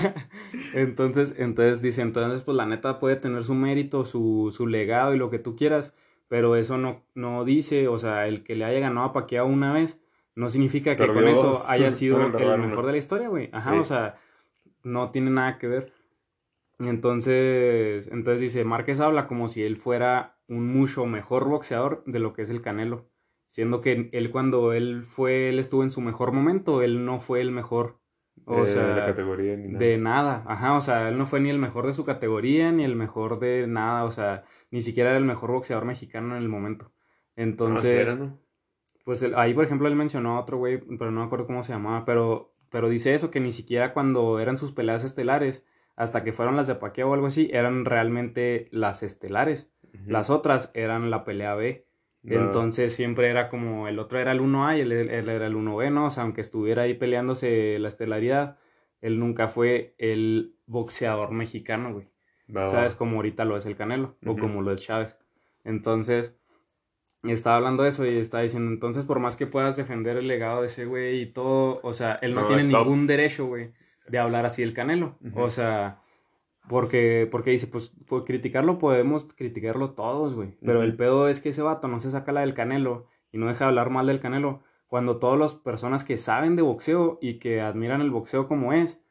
entonces, entonces dice, entonces pues la neta puede tener su mérito, su, su legado y lo que tú quieras, pero eso no, no dice, o sea, el que le haya ganado a Pacquiao una vez, no significa que con eso haya sido el mejor de la historia, güey. Ajá, Sí. o sea, no tiene nada que ver. Entonces, entonces dice, Márquez habla como si él fuera un mucho mejor boxeador de lo que es el Canelo. Siendo que él cuando él fue, él estuvo en su mejor momento, él no fue el mejor. O de sea, la categoría ni nada. de nada, ajá, o sea, él no fue ni el mejor de su categoría, ni el mejor de nada, o sea, ni siquiera era el mejor boxeador mexicano en el momento. Ah, Entonces. Pues el- ahí, por ejemplo, él mencionó a otro güey, pero no me acuerdo cómo se llamaba, pero, pero dice eso, que ni siquiera cuando eran sus peleas estelares, hasta que fueron las de Pacquiao o algo así, eran realmente las estelares. Las otras eran la pelea B. Entonces siempre era como el otro era el 1A y él, él era el 1B, ¿no? O sea, aunque estuviera ahí peleándose la estelaridad, él nunca fue el boxeador mexicano, güey. ¿Sabes? Como ahorita lo es el Canelo o como lo es Chávez. Entonces, estaba hablando de eso y estaba diciendo, entonces por más que puedas defender el legado de ese güey y todo, o sea, él no, No, tiene stop. ningún derecho, güey, de hablar así del Canelo. O sea, porque, porque dice, pues, pues, criticarlo podemos criticarlo todos, güey. Pero el pedo es que ese vato no se saca la del Canelo y no deja de hablar mal del Canelo cuando todas las personas que saben de boxeo y que admiran el boxeo como es,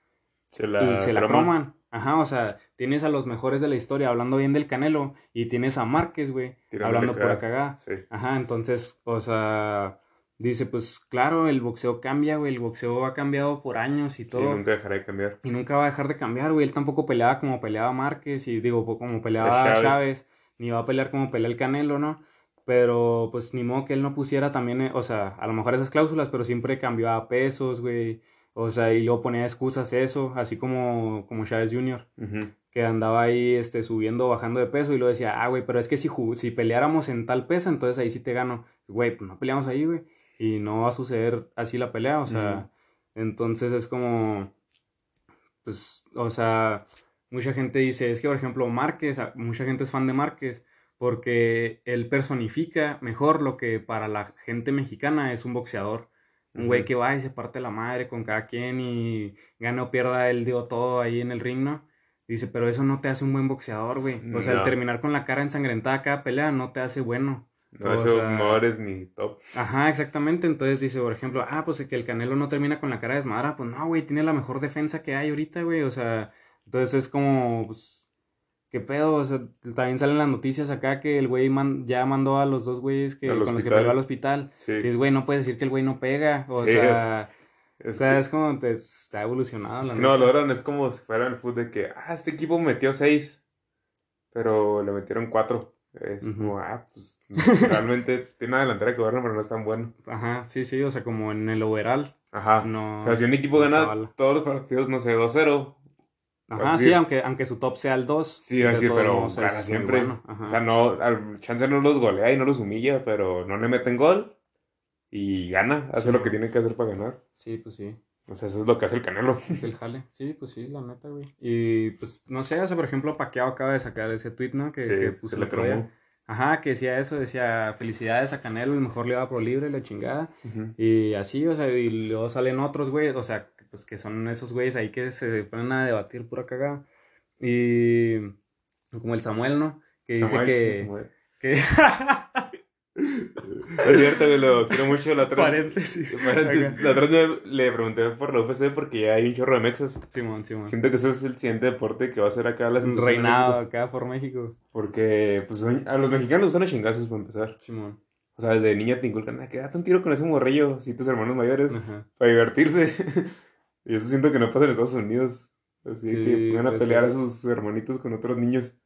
Se la, y se la croman. Ajá, o sea, tienes a los mejores de la historia hablando bien del Canelo y tienes a Márquez, güey, hablando cagada. cagada. Sí. Ajá, entonces, o sea, dice, pues claro, el boxeo cambia, güey, el boxeo ha cambiado por años y todo. nunca dejará de cambiar. Y nunca va a dejar de cambiar, güey. Él tampoco peleaba como peleaba Márquez y digo, como peleaba Chávez. Chávez. ni va a pelear como pelea el Canelo, ¿no? Pero pues ni modo que él no pusiera también, eh, o sea, a lo mejor esas cláusulas, pero siempre cambió a pesos, güey. O sea, y luego ponía excusas eso, así como, como Chávez Jr., que andaba ahí este, subiendo, bajando de peso, y luego decía, ah, güey, pero es que si, si peleáramos en tal peso, entonces ahí sí te gano. güey, pues no peleamos ahí, güey. Y no va a suceder así la pelea, o sea, entonces es como, pues, o sea, mucha gente dice, es que, por ejemplo, Márquez, mucha gente es fan de Márquez porque él personifica mejor lo que para la gente mexicana es un boxeador. Un güey que va y se parte la madre con cada quien y gana o pierda, él dio todo ahí en el ring, ¿no? Dice, pero eso no te hace un buen boxeador, güey. O sea, el terminar con la cara ensangrentada cada pelea no te hace bueno. No, eres ni top. Ajá, exactamente. Entonces dice, por ejemplo, ah, pues que el Canelo no termina con la cara desmadrada. Pues no, güey, tiene la mejor defensa que hay ahorita, güey. O sea, entonces es como, pues, ¿qué pedo? O sea, también salen las noticias acá que el güey ya mandó a los dos güeyes que, con los que pegó al hospital. Sí. Y es, güey, no puedes decir que el güey no pega. O sea... Es, o sea, es como te está evolucionado. La no, logran, es como si fuera el fútbol de que, ah, este equipo metió seis, pero le metieron cuatro. Es como, ah, pues realmente tiene una delantera que gobierna, pero no es tan bueno. Ajá, sí, sí, o sea, como en el overall. Ajá. No, o sea, si un equipo gana todos los partidos, no sé, 2-0. Ajá, sí, aunque, aunque su top sea el 2. Sí, así, pero gana siempre. O sea, no, al chance no los golea y no los humilla, pero no le meten gol y gana, hace lo que tiene que hacer para ganar. Sí, pues sí. O sea, eso es lo que hace el Canelo. Es el jale. Sí, pues sí, la neta, güey. Y pues, no sé, o sea, por ejemplo, Paquiao acaba de sacar ese tweet, ¿no? Que, que puso el otro día. Ajá, que decía eso, decía felicidades a Canelo, el mejor le va pro libre, la chingada. Y así, o sea, y luego salen otros, güey, o sea, pues que son esos güeyes ahí que se ponen a debatir pura cagada. Y como el Samuel, ¿no? Que dice que... que... Es cierto, güey, lo quiero mucho. La otra, Paréntesis. La otra le pregunté por la UFC porque ya hay un chorro de mexas. Simón, Simón. Siento que ese es el siguiente deporte que va a ser acá la reinado acá por México. Porque, pues, a los mexicanos usan a chingazos para empezar. Simón. O sea, desde niña te inculcan, ah, quédate un tiro con ese morrillo, si tus hermanos mayores, para divertirse. y eso siento que no pasa en Estados Unidos. Así que pongan a pues pelear a sus hermanitos con otros niños.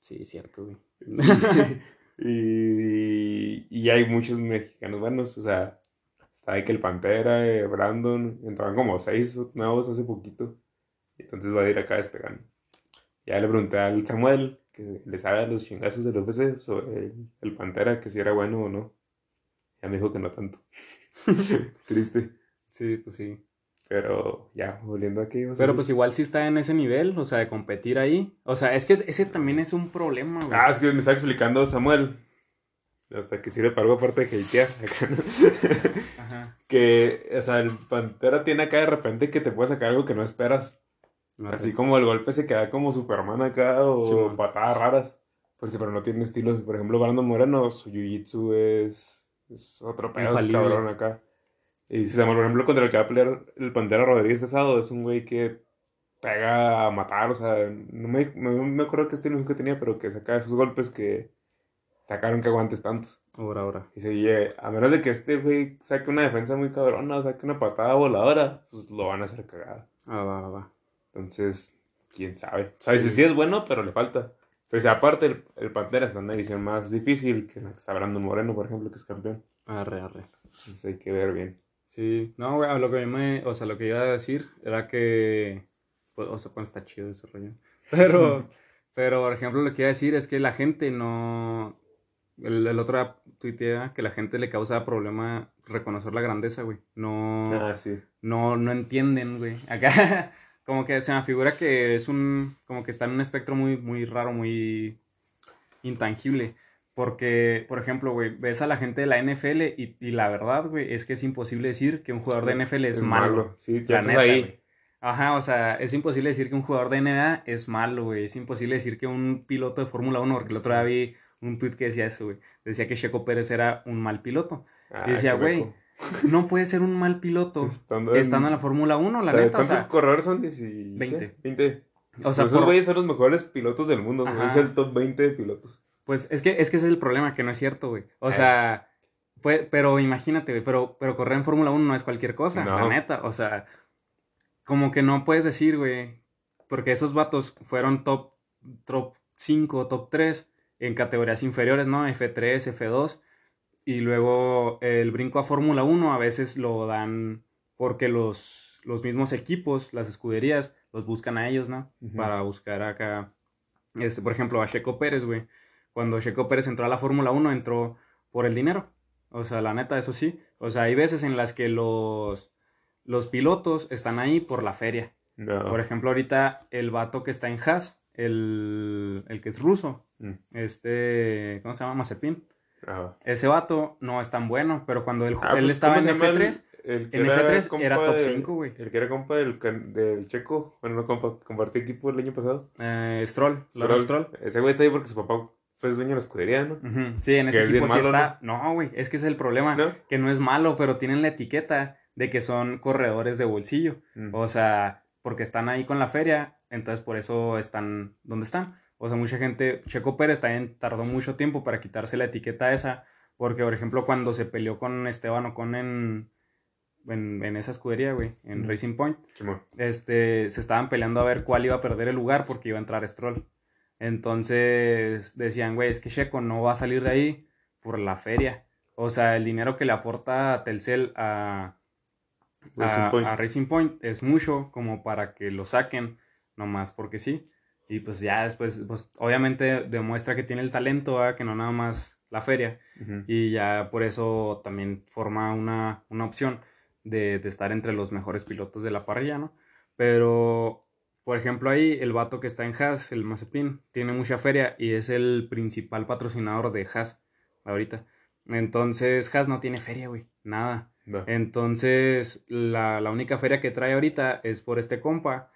Sí, cierto, güey. Y, y hay muchos mexicanos buenos, o sea, está ahí que el Pantera, eh, Brandon, entraban como seis nuevos hace poquito. Entonces va a ir acá despegando. Ya le pregunté al Samuel, que le sabe a los chingazos del UFC, sobre el, Pantera, que si era bueno o no. Ya me dijo que no tanto. Triste. Sí, pues sí. Pero ya, volviendo aquí. Pero pues igual sí está en ese nivel, o sea, de competir ahí. O sea, es que ese también es un problema, güey. Ah, es que me está explicando Samuel. Hasta que sirve para algo aparte de hatear. Ajá. Que, o sea, el Pantera tiene acá de repente que te puede sacar algo que no esperas. Así como el golpe se queda como Superman acá o patadas raras. pero no tiene estilos. Por ejemplo, Brandon Moreno, su jiu-jitsu es, es otro pedo, cabrón acá. Y si se por ejemplo, contra el que va a pelear el Pantera Rodríguez Asado, es un güey que pega a matar, o sea, no me, no me acuerdo qué estilo que tenía, pero que saca esos golpes que sacaron que aguantes tantos. Ahora, ahora. Y se a menos de que este güey saque una defensa muy cabrona, o saque una patada voladora, pues lo van a hacer cagada. Ah, va, va. Entonces, quién sabe. O sea, sí. sí es bueno, pero le falta. Pero si aparte el, el Pantera está en una edición más difícil que la que está Brandon Moreno, por ejemplo, que es campeón. Arre, arre. Entonces hay que ver bien. Sí, no, güey, lo que me, o sea, lo que iba a decir era que, pues, o sea, pues está chido ese rollo. Pero, pero, por ejemplo, lo que iba a decir es que la gente no, el, el otro tuitea que la gente le causa problema reconocer la grandeza, güey. No, ah, sí. no, no entienden, güey. Acá, como que se me figura que es un, como que está en un espectro muy, muy raro, muy intangible. Porque, por ejemplo, güey, ves a la gente de la NFL y, y la verdad, güey, es que es imposible decir que un jugador de NFL es, malo. Sí, ya estás ahí. Ajá, o sea, es imposible decir que un jugador de NBA es malo, güey. Es imposible decir que un piloto de Fórmula 1, porque el otro día vi un tweet que decía eso, güey. Decía que Checo Pérez era un mal piloto. y ah, decía, güey, no puede ser un mal piloto estando en, la Fórmula 1, la neta. ¿Cuántos o sea, corredores son? 20. 20. O sea, esos güeyes son los mejores pilotos del mundo. Es el top 20 de pilotos. Pues es que, es que ese es el problema, que no es cierto, güey. O eh. sea, fue, pero imagínate, güey, pero, pero correr en Fórmula 1 no es cualquier cosa, la neta. O sea, como que no puedes decir, güey, porque esos vatos fueron top, top 5, top 3 en categorías inferiores, ¿no? F3, F2. Y luego el brinco a Fórmula 1 a veces lo dan porque los, los mismos equipos, las escuderías, los buscan a ellos, ¿no? Para buscar acá, este, por ejemplo, a Checo Pérez, güey cuando Checo Pérez entró a la Fórmula 1, entró por el dinero. O sea, la neta, eso sí. O sea, hay veces en las que los, los pilotos están ahí por la feria. No. Por ejemplo, ahorita el vato que está en Haas, el, el que es ruso, Mm. este, ¿cómo se llama? Mazepin. Ajá. Ese vato no es tan bueno, pero cuando él, Ah, él pues, estaba ¿cómo en se llama F3, el- el que en F3 compa era top de- 5, güey. El que era compa del, del checo. Bueno, no compa, compartió equipo el año pasado. eh, Stroll, Lawrence Stroll. Ese güey está ahí porque su papá fue dueño de la escudería, ¿no? Sí, en ese es equipo bien sí malo, está. No, güey, es que ese es el problema. ¿No? Que no es malo, pero tienen la etiqueta de que son corredores de bolsillo. Mm. O sea, porque están ahí con la feria, entonces por eso están donde están. O sea, mucha gente, Checo Pérez también tardó mucho tiempo para quitarse la etiqueta esa, porque por ejemplo cuando se peleó con Esteban Ocon en, en, en esa escudería, güey, en Ujú. Racing Point, este, se estaban peleando a ver cuál iba a perder el lugar porque iba a entrar Stroll. Entonces decían, güey, es que Checo no va a salir de ahí por la feria. O sea, el dinero que le aporta Telcel a, Racing a, Point. a Racing Point es mucho como para que lo saquen, nomás porque sí. Y pues ya después, pues obviamente demuestra que tiene el talento, ¿verdad? que no nada más la feria. Ujú. Y ya por eso también forma una, una opción de, de estar entre los mejores pilotos de la parrilla, ¿no? Pero, por ejemplo, ahí el vato que está en Haas, el Mazepin, tiene mucha feria y es el principal patrocinador de Haas ahorita. Entonces, Haas no tiene feria, güey, nada. Entonces, la, la única feria que trae ahorita es por este compa.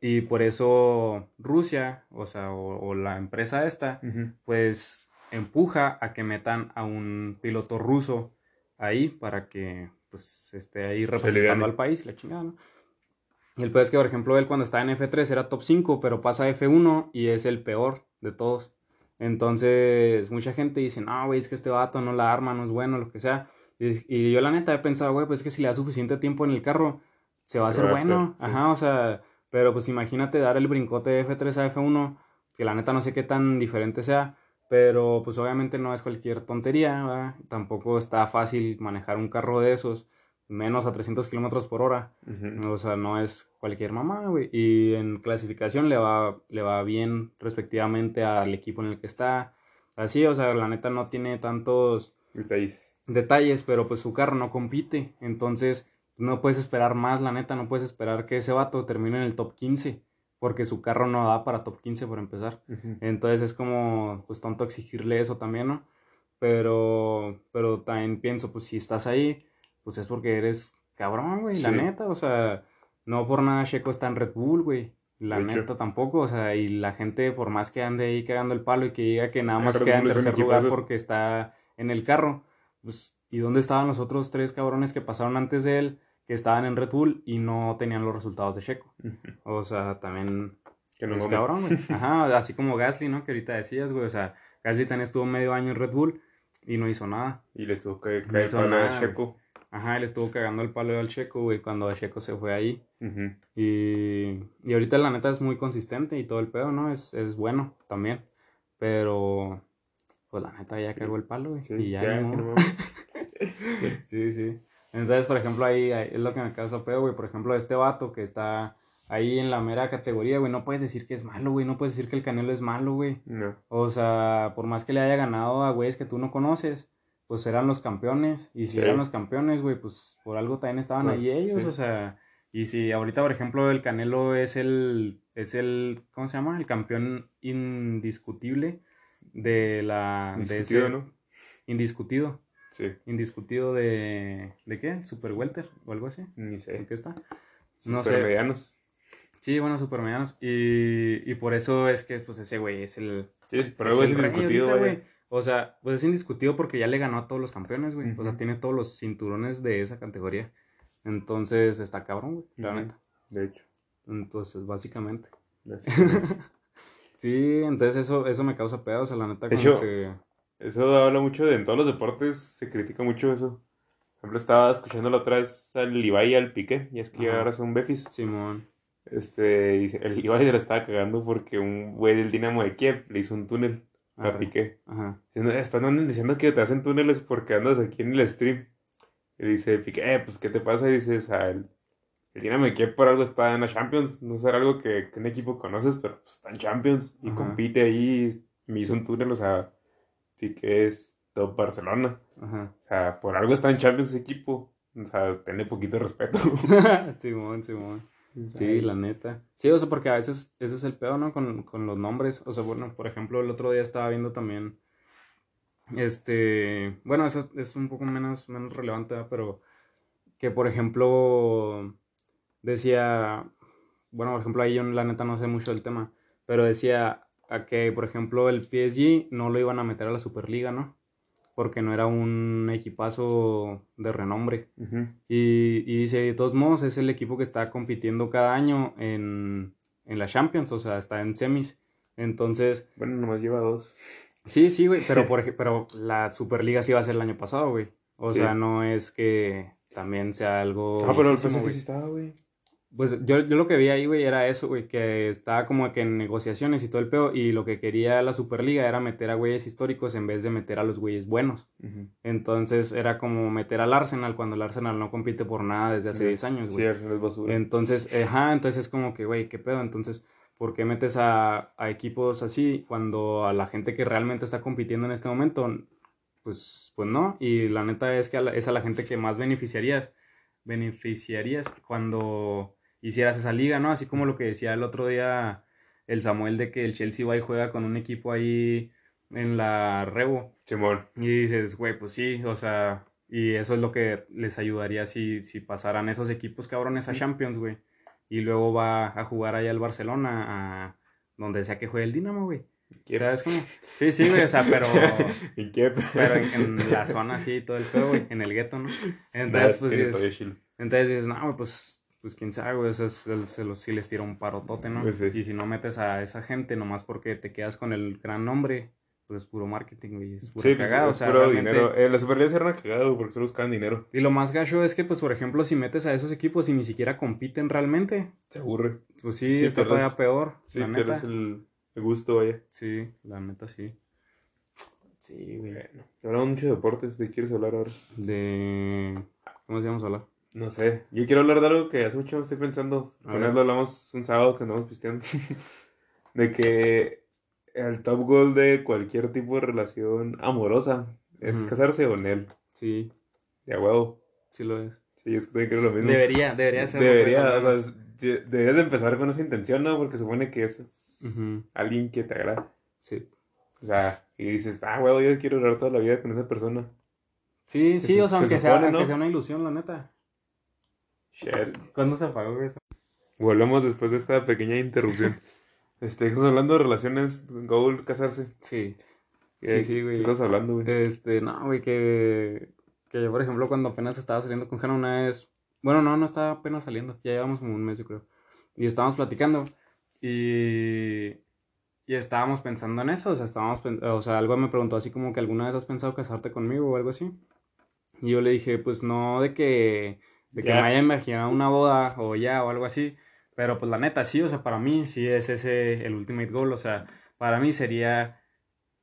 Y por eso Rusia, o sea, o, o la empresa esta, pues empuja a que metan a un piloto ruso ahí para que pues esté ahí representando al país, la chingada, ¿no? Y el peor es que, por ejemplo, él cuando estaba en F3 era top 5, pero pasa a F1 y es el peor de todos. Entonces, mucha gente dice, no, güey, es que este vato no la arma, no es bueno, lo que sea. Y, y yo la neta he pensado, güey, pues es que si le da suficiente tiempo en el carro, se va a hacer bueno. sí. Ajá, o sea, pero pues imagínate dar el brincote de F3 a F1, que la neta no sé qué tan diferente sea, pero pues obviamente no es cualquier tontería, ¿verdad? Tampoco está fácil manejar un carro de esos, menos a 300 kilómetros por hora. O sea, no es cualquier mamá, güey. Y en clasificación le va, le va bien respectivamente al equipo en el que está. Así, o sea, la neta no tiene tantos Detalles. detalles, pero pues su carro no compite. Entonces, no puedes esperar más, la neta, no puedes esperar que ese vato termine en el top 15. Porque su carro no da para top 15 por empezar. Entonces es como, pues tonto exigirle eso también, ¿no? Pero, pero también pienso, pues si estás ahí, pues es porque eres cabrón, güey, la neta, o sea, no por nada Checo está en Red Bull, güey. La De hecho. neta tampoco, o sea, y la gente, por más que ande ahí cagando el palo y que diga que nada más queda en es tercer lugar porque está en el carro, pues, ¿y dónde estaban los otros tres cabrones que pasaron antes de él, que estaban en Red Bull y no tenían los resultados de Checo? O sea, también Que no mames. cabrón, güey. Ajá, así como Gasly, ¿no? Que ahorita decías, güey. O sea, Gasly también estuvo medio año en Red Bull y no hizo nada. Y les tuvo que No caer hizo para nada, Checo. Ajá, él estuvo cagando el palo al Checo, güey, cuando Checo se fue ahí. Y, y ahorita la neta es muy consistente y todo el pedo, ¿no? Es, es bueno también. Pero, pues la neta ya cagó el palo, güey. Sí, y ya, no. Sí, sí. Entonces, por ejemplo, ahí, ahí es lo que me causa pedo, güey. Por ejemplo, este vato que está ahí en la mera categoría, güey. No puedes decir que es malo, güey. No puedes decir que el Canelo es malo, güey. No. O sea, por más que le haya ganado a güeyes que tú no conoces, pues eran los campeones. Y si Sí. eran los campeones, güey, pues por algo también estaban Pues, ahí ellos. sí. O sea, y si ahorita, por ejemplo, el Canelo es el, es el, ¿cómo se llama? El campeón indiscutible de la... de Discutido, ese- ¿no? Indiscutido. Sí. Indiscutido de... ¿De qué? ¿Super welter o algo así? Ni ¿En sé. qué está? No Super sé. medianos. Sí, bueno, super medianos. Y, y por eso es que, pues, ese güey es el... Sí, pero algo es indiscutido, güey. O sea, pues es indiscutido porque ya le ganó a todos los campeones, güey. O sea, tiene todos los cinturones de esa categoría. Entonces, está cabrón, güey, la neta. De hecho. Entonces, básicamente. Sí, entonces eso, eso me causa pedo, o sea, la neta De hecho, que... Eso habla mucho de en todos los deportes, se critica mucho eso. Por ejemplo, estaba escuchando la otra vez al Ibai y al Piqué, y es que Ajá. ahora son befis. Simón. Este, y el Ibai se la estaba cagando porque un güey del Dinamo de Kiev le hizo un túnel a Arre. Piqué. Ajá. Después no anden diciendo que te hacen túneles porque andas aquí en el stream. Y dice Piqué, eh, pues ¿qué te pasa? Y dices, o sea, el, Dinamo de Kiev por algo está en la Champions. No será algo que, que un equipo conoces, pero pues está en Champions. Y Ajá. compite ahí. Me hizo un túnel, o sea, Piqué es top Barcelona. Ajá. O sea, por algo está en Champions ese equipo. O sea, tiene poquito respeto. Simón, Simón. Sí, la neta. Sí, o sea, porque a veces ese es el pedo, ¿no? Con, con los nombres. O sea, bueno, por ejemplo, el otro día estaba viendo también. Este. Bueno, eso es un poco menos, menos relevante, pero. Que por ejemplo. Decía. Bueno, por ejemplo, ahí yo la neta no sé mucho del tema. Pero decía a que, por ejemplo, el PSG no lo iban a meter a la Superliga, ¿no? Porque no era un equipazo de renombre. y, y, dice, de todos modos, es el equipo que está compitiendo cada año en, en la Champions, o sea, está en semis. Entonces... Bueno, nomás lleva dos. Sí, sí, güey, pero, por, pero la Superliga sí va a ser el año pasado, güey. O sea, no es que también sea algo... Ah, pero el PSG sí estaba, güey. Pues yo, yo lo que vi ahí, güey, era eso, güey, que estaba como que en negociaciones y todo el peo, y lo que quería la Superliga era meter a güeyes históricos en vez de meter a los güeyes buenos. Entonces era como meter al Arsenal cuando el Arsenal no compite por nada desde hace 10 años, güey. Sí, es basura. Entonces, ajá, entonces es como que, güey, qué pedo, entonces, ¿por qué metes a, a equipos así cuando a la gente que realmente está compitiendo en este momento, pues, pues no? Y la neta es que es a la gente que más beneficiarías, beneficiarías cuando hicieras esa liga, ¿no? Así como lo que decía el otro día el Samuel de que el Chelsea va y juega con un equipo ahí en la Rebo. Simón. Y dices, güey, pues sí, o sea, y eso es lo que les ayudaría si, si pasaran esos equipos cabrones a Champions, güey. Y luego va a jugar allá el Barcelona, a donde sea que juegue el Dinamo, güey. ¿Sabes cómo? Sí, sí, güey, o sea, pero. ¿En qué? Pero en, la zona así, todo el juego, güey, en el gueto, ¿no? Entonces, pues, dices, entonces dices, no, güey, pues pues quién sabe, güey, eso es, se los, sí les tira un parotote, ¿no? Pues y si no metes a esa gente nomás porque te quedas con el gran nombre, pues es puro marketing, güey, es puro sí, pues, cagado, o sea, puro dinero. Eh, la Superliga se era cagado porque solo buscaban dinero. Y lo más gacho es que, pues, por ejemplo, si metes a esos equipos y ni siquiera compiten realmente. Se aburre. Pues sí, está todavía peor, sí, la neta. el, el gusto, vaya. Sí, la neta sí. Sí, güey. Bueno, hablamos mucho de deportes, ¿de qué quieres hablar ahora? De... ¿Cómo se a hablar? No sé, yo quiero hablar de algo que hace mucho estoy pensando. Con él lo hablamos un sábado que andamos pisteando. de que el top goal de cualquier tipo de relación amorosa es casarse con él. Sí. De huevo. Sí lo es. Sí, es que creo lo mismo. Debería, debería ser. Debería, o sea, deberías empezar con esa intención, ¿no? Porque supone que es alguien que te agrada. Sí. O sea, y dices, ah, huevo, yo quiero durar toda la vida con esa persona. Sí, sí, o sea, aunque, sea, aunque sea una ilusión, la neta. Shit. ¿Cuándo se apagó eso? Volvemos después de esta pequeña interrupción. este, estamos hablando de relaciones, goal, casarse. Sí. Sí, sí, güey. ¿Qué estás hablando, güey? Este, no, güey, que, que yo, por ejemplo, cuando apenas estaba saliendo con Jana una vez, bueno, no, no estaba apenas saliendo, ya llevamos como un mes, yo creo. Y estábamos platicando y, y estábamos pensando en eso, o sea, estábamos, o sea, algo me preguntó así como que alguna vez has pensado casarte conmigo o algo así. Y yo le dije, pues no de que de que me haya imaginado una boda o ya o algo así. Pero pues la neta, sí, o sea, para mí sí es ese el ultimate goal. O sea, para mí sería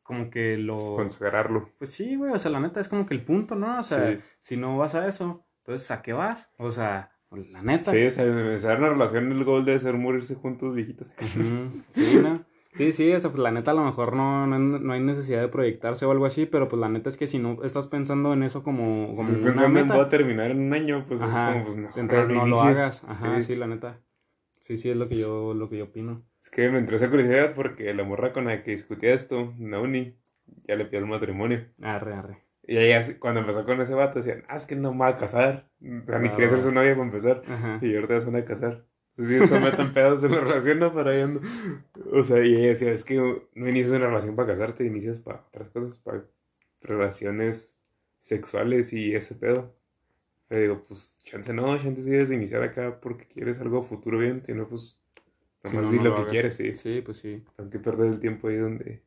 como que lo... Consagrarlo. Pues sí, güey, o sea, la neta es como que el punto, ¿no? O sea, si no vas a eso, entonces ¿a qué vas? O sea, la neta. Sí, o sea, una relación, el gol debe ser morirse juntos viejitos. Sí, ¿no? Sí, sí, eso, pues la neta a lo mejor no, no, hay necesidad de proyectarse o algo así, pero pues la neta es que si no estás pensando en eso como, como si estás pensando en voy a terminar en un año, pues es como, pues mejor Entonces no, lo hagas. Ajá, sí. la neta. Sí, sí, es lo que yo, lo que yo opino. Es que me entró esa curiosidad porque la morra con la que discutía esto, Nauni, ya le pidió el matrimonio. Arre, arre. Y ella, cuando empezó con ese vato, decían, ah, es que no me va a casar. O sea, ni quería ser su novia para empezar. Ajá. Y ahorita se van a casar. Si esto meten pedos en la relación, no para allá. O sea, y ella decía, es que no inicias una relación para casarte, inicias para otras cosas, para relaciones sexuales y ese pedo. Le digo, pues, chance no, chance sí debes de iniciar acá porque quieres algo futuro bien, si no, pues, nomás di lo, que quieres, sí. Sí, pues sí. ¿Para qué perder el tiempo ahí donde...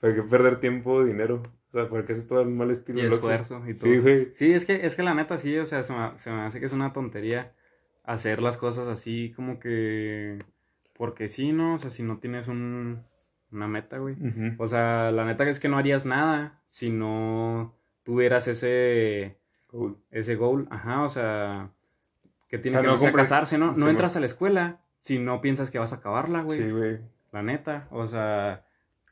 ¿Para qué perder tiempo, dinero? O sea, porque es todo el mal estilo. Y esfuerzo y todo. Sí, güey. Sí, es que, es que la neta sí, o sea, se me, se me hace que es una tontería hacer las cosas así como que... Porque sí, ¿no? O sea, si no tienes un, una meta, güey. O sea, la neta es que no harías nada si no tuvieras ese... Goal. Ese goal, ajá, o sea... Que tiene que no casarse, ¿no? No entras a la escuela si no piensas que vas a acabarla, güey. Sí, güey. La neta, o sea...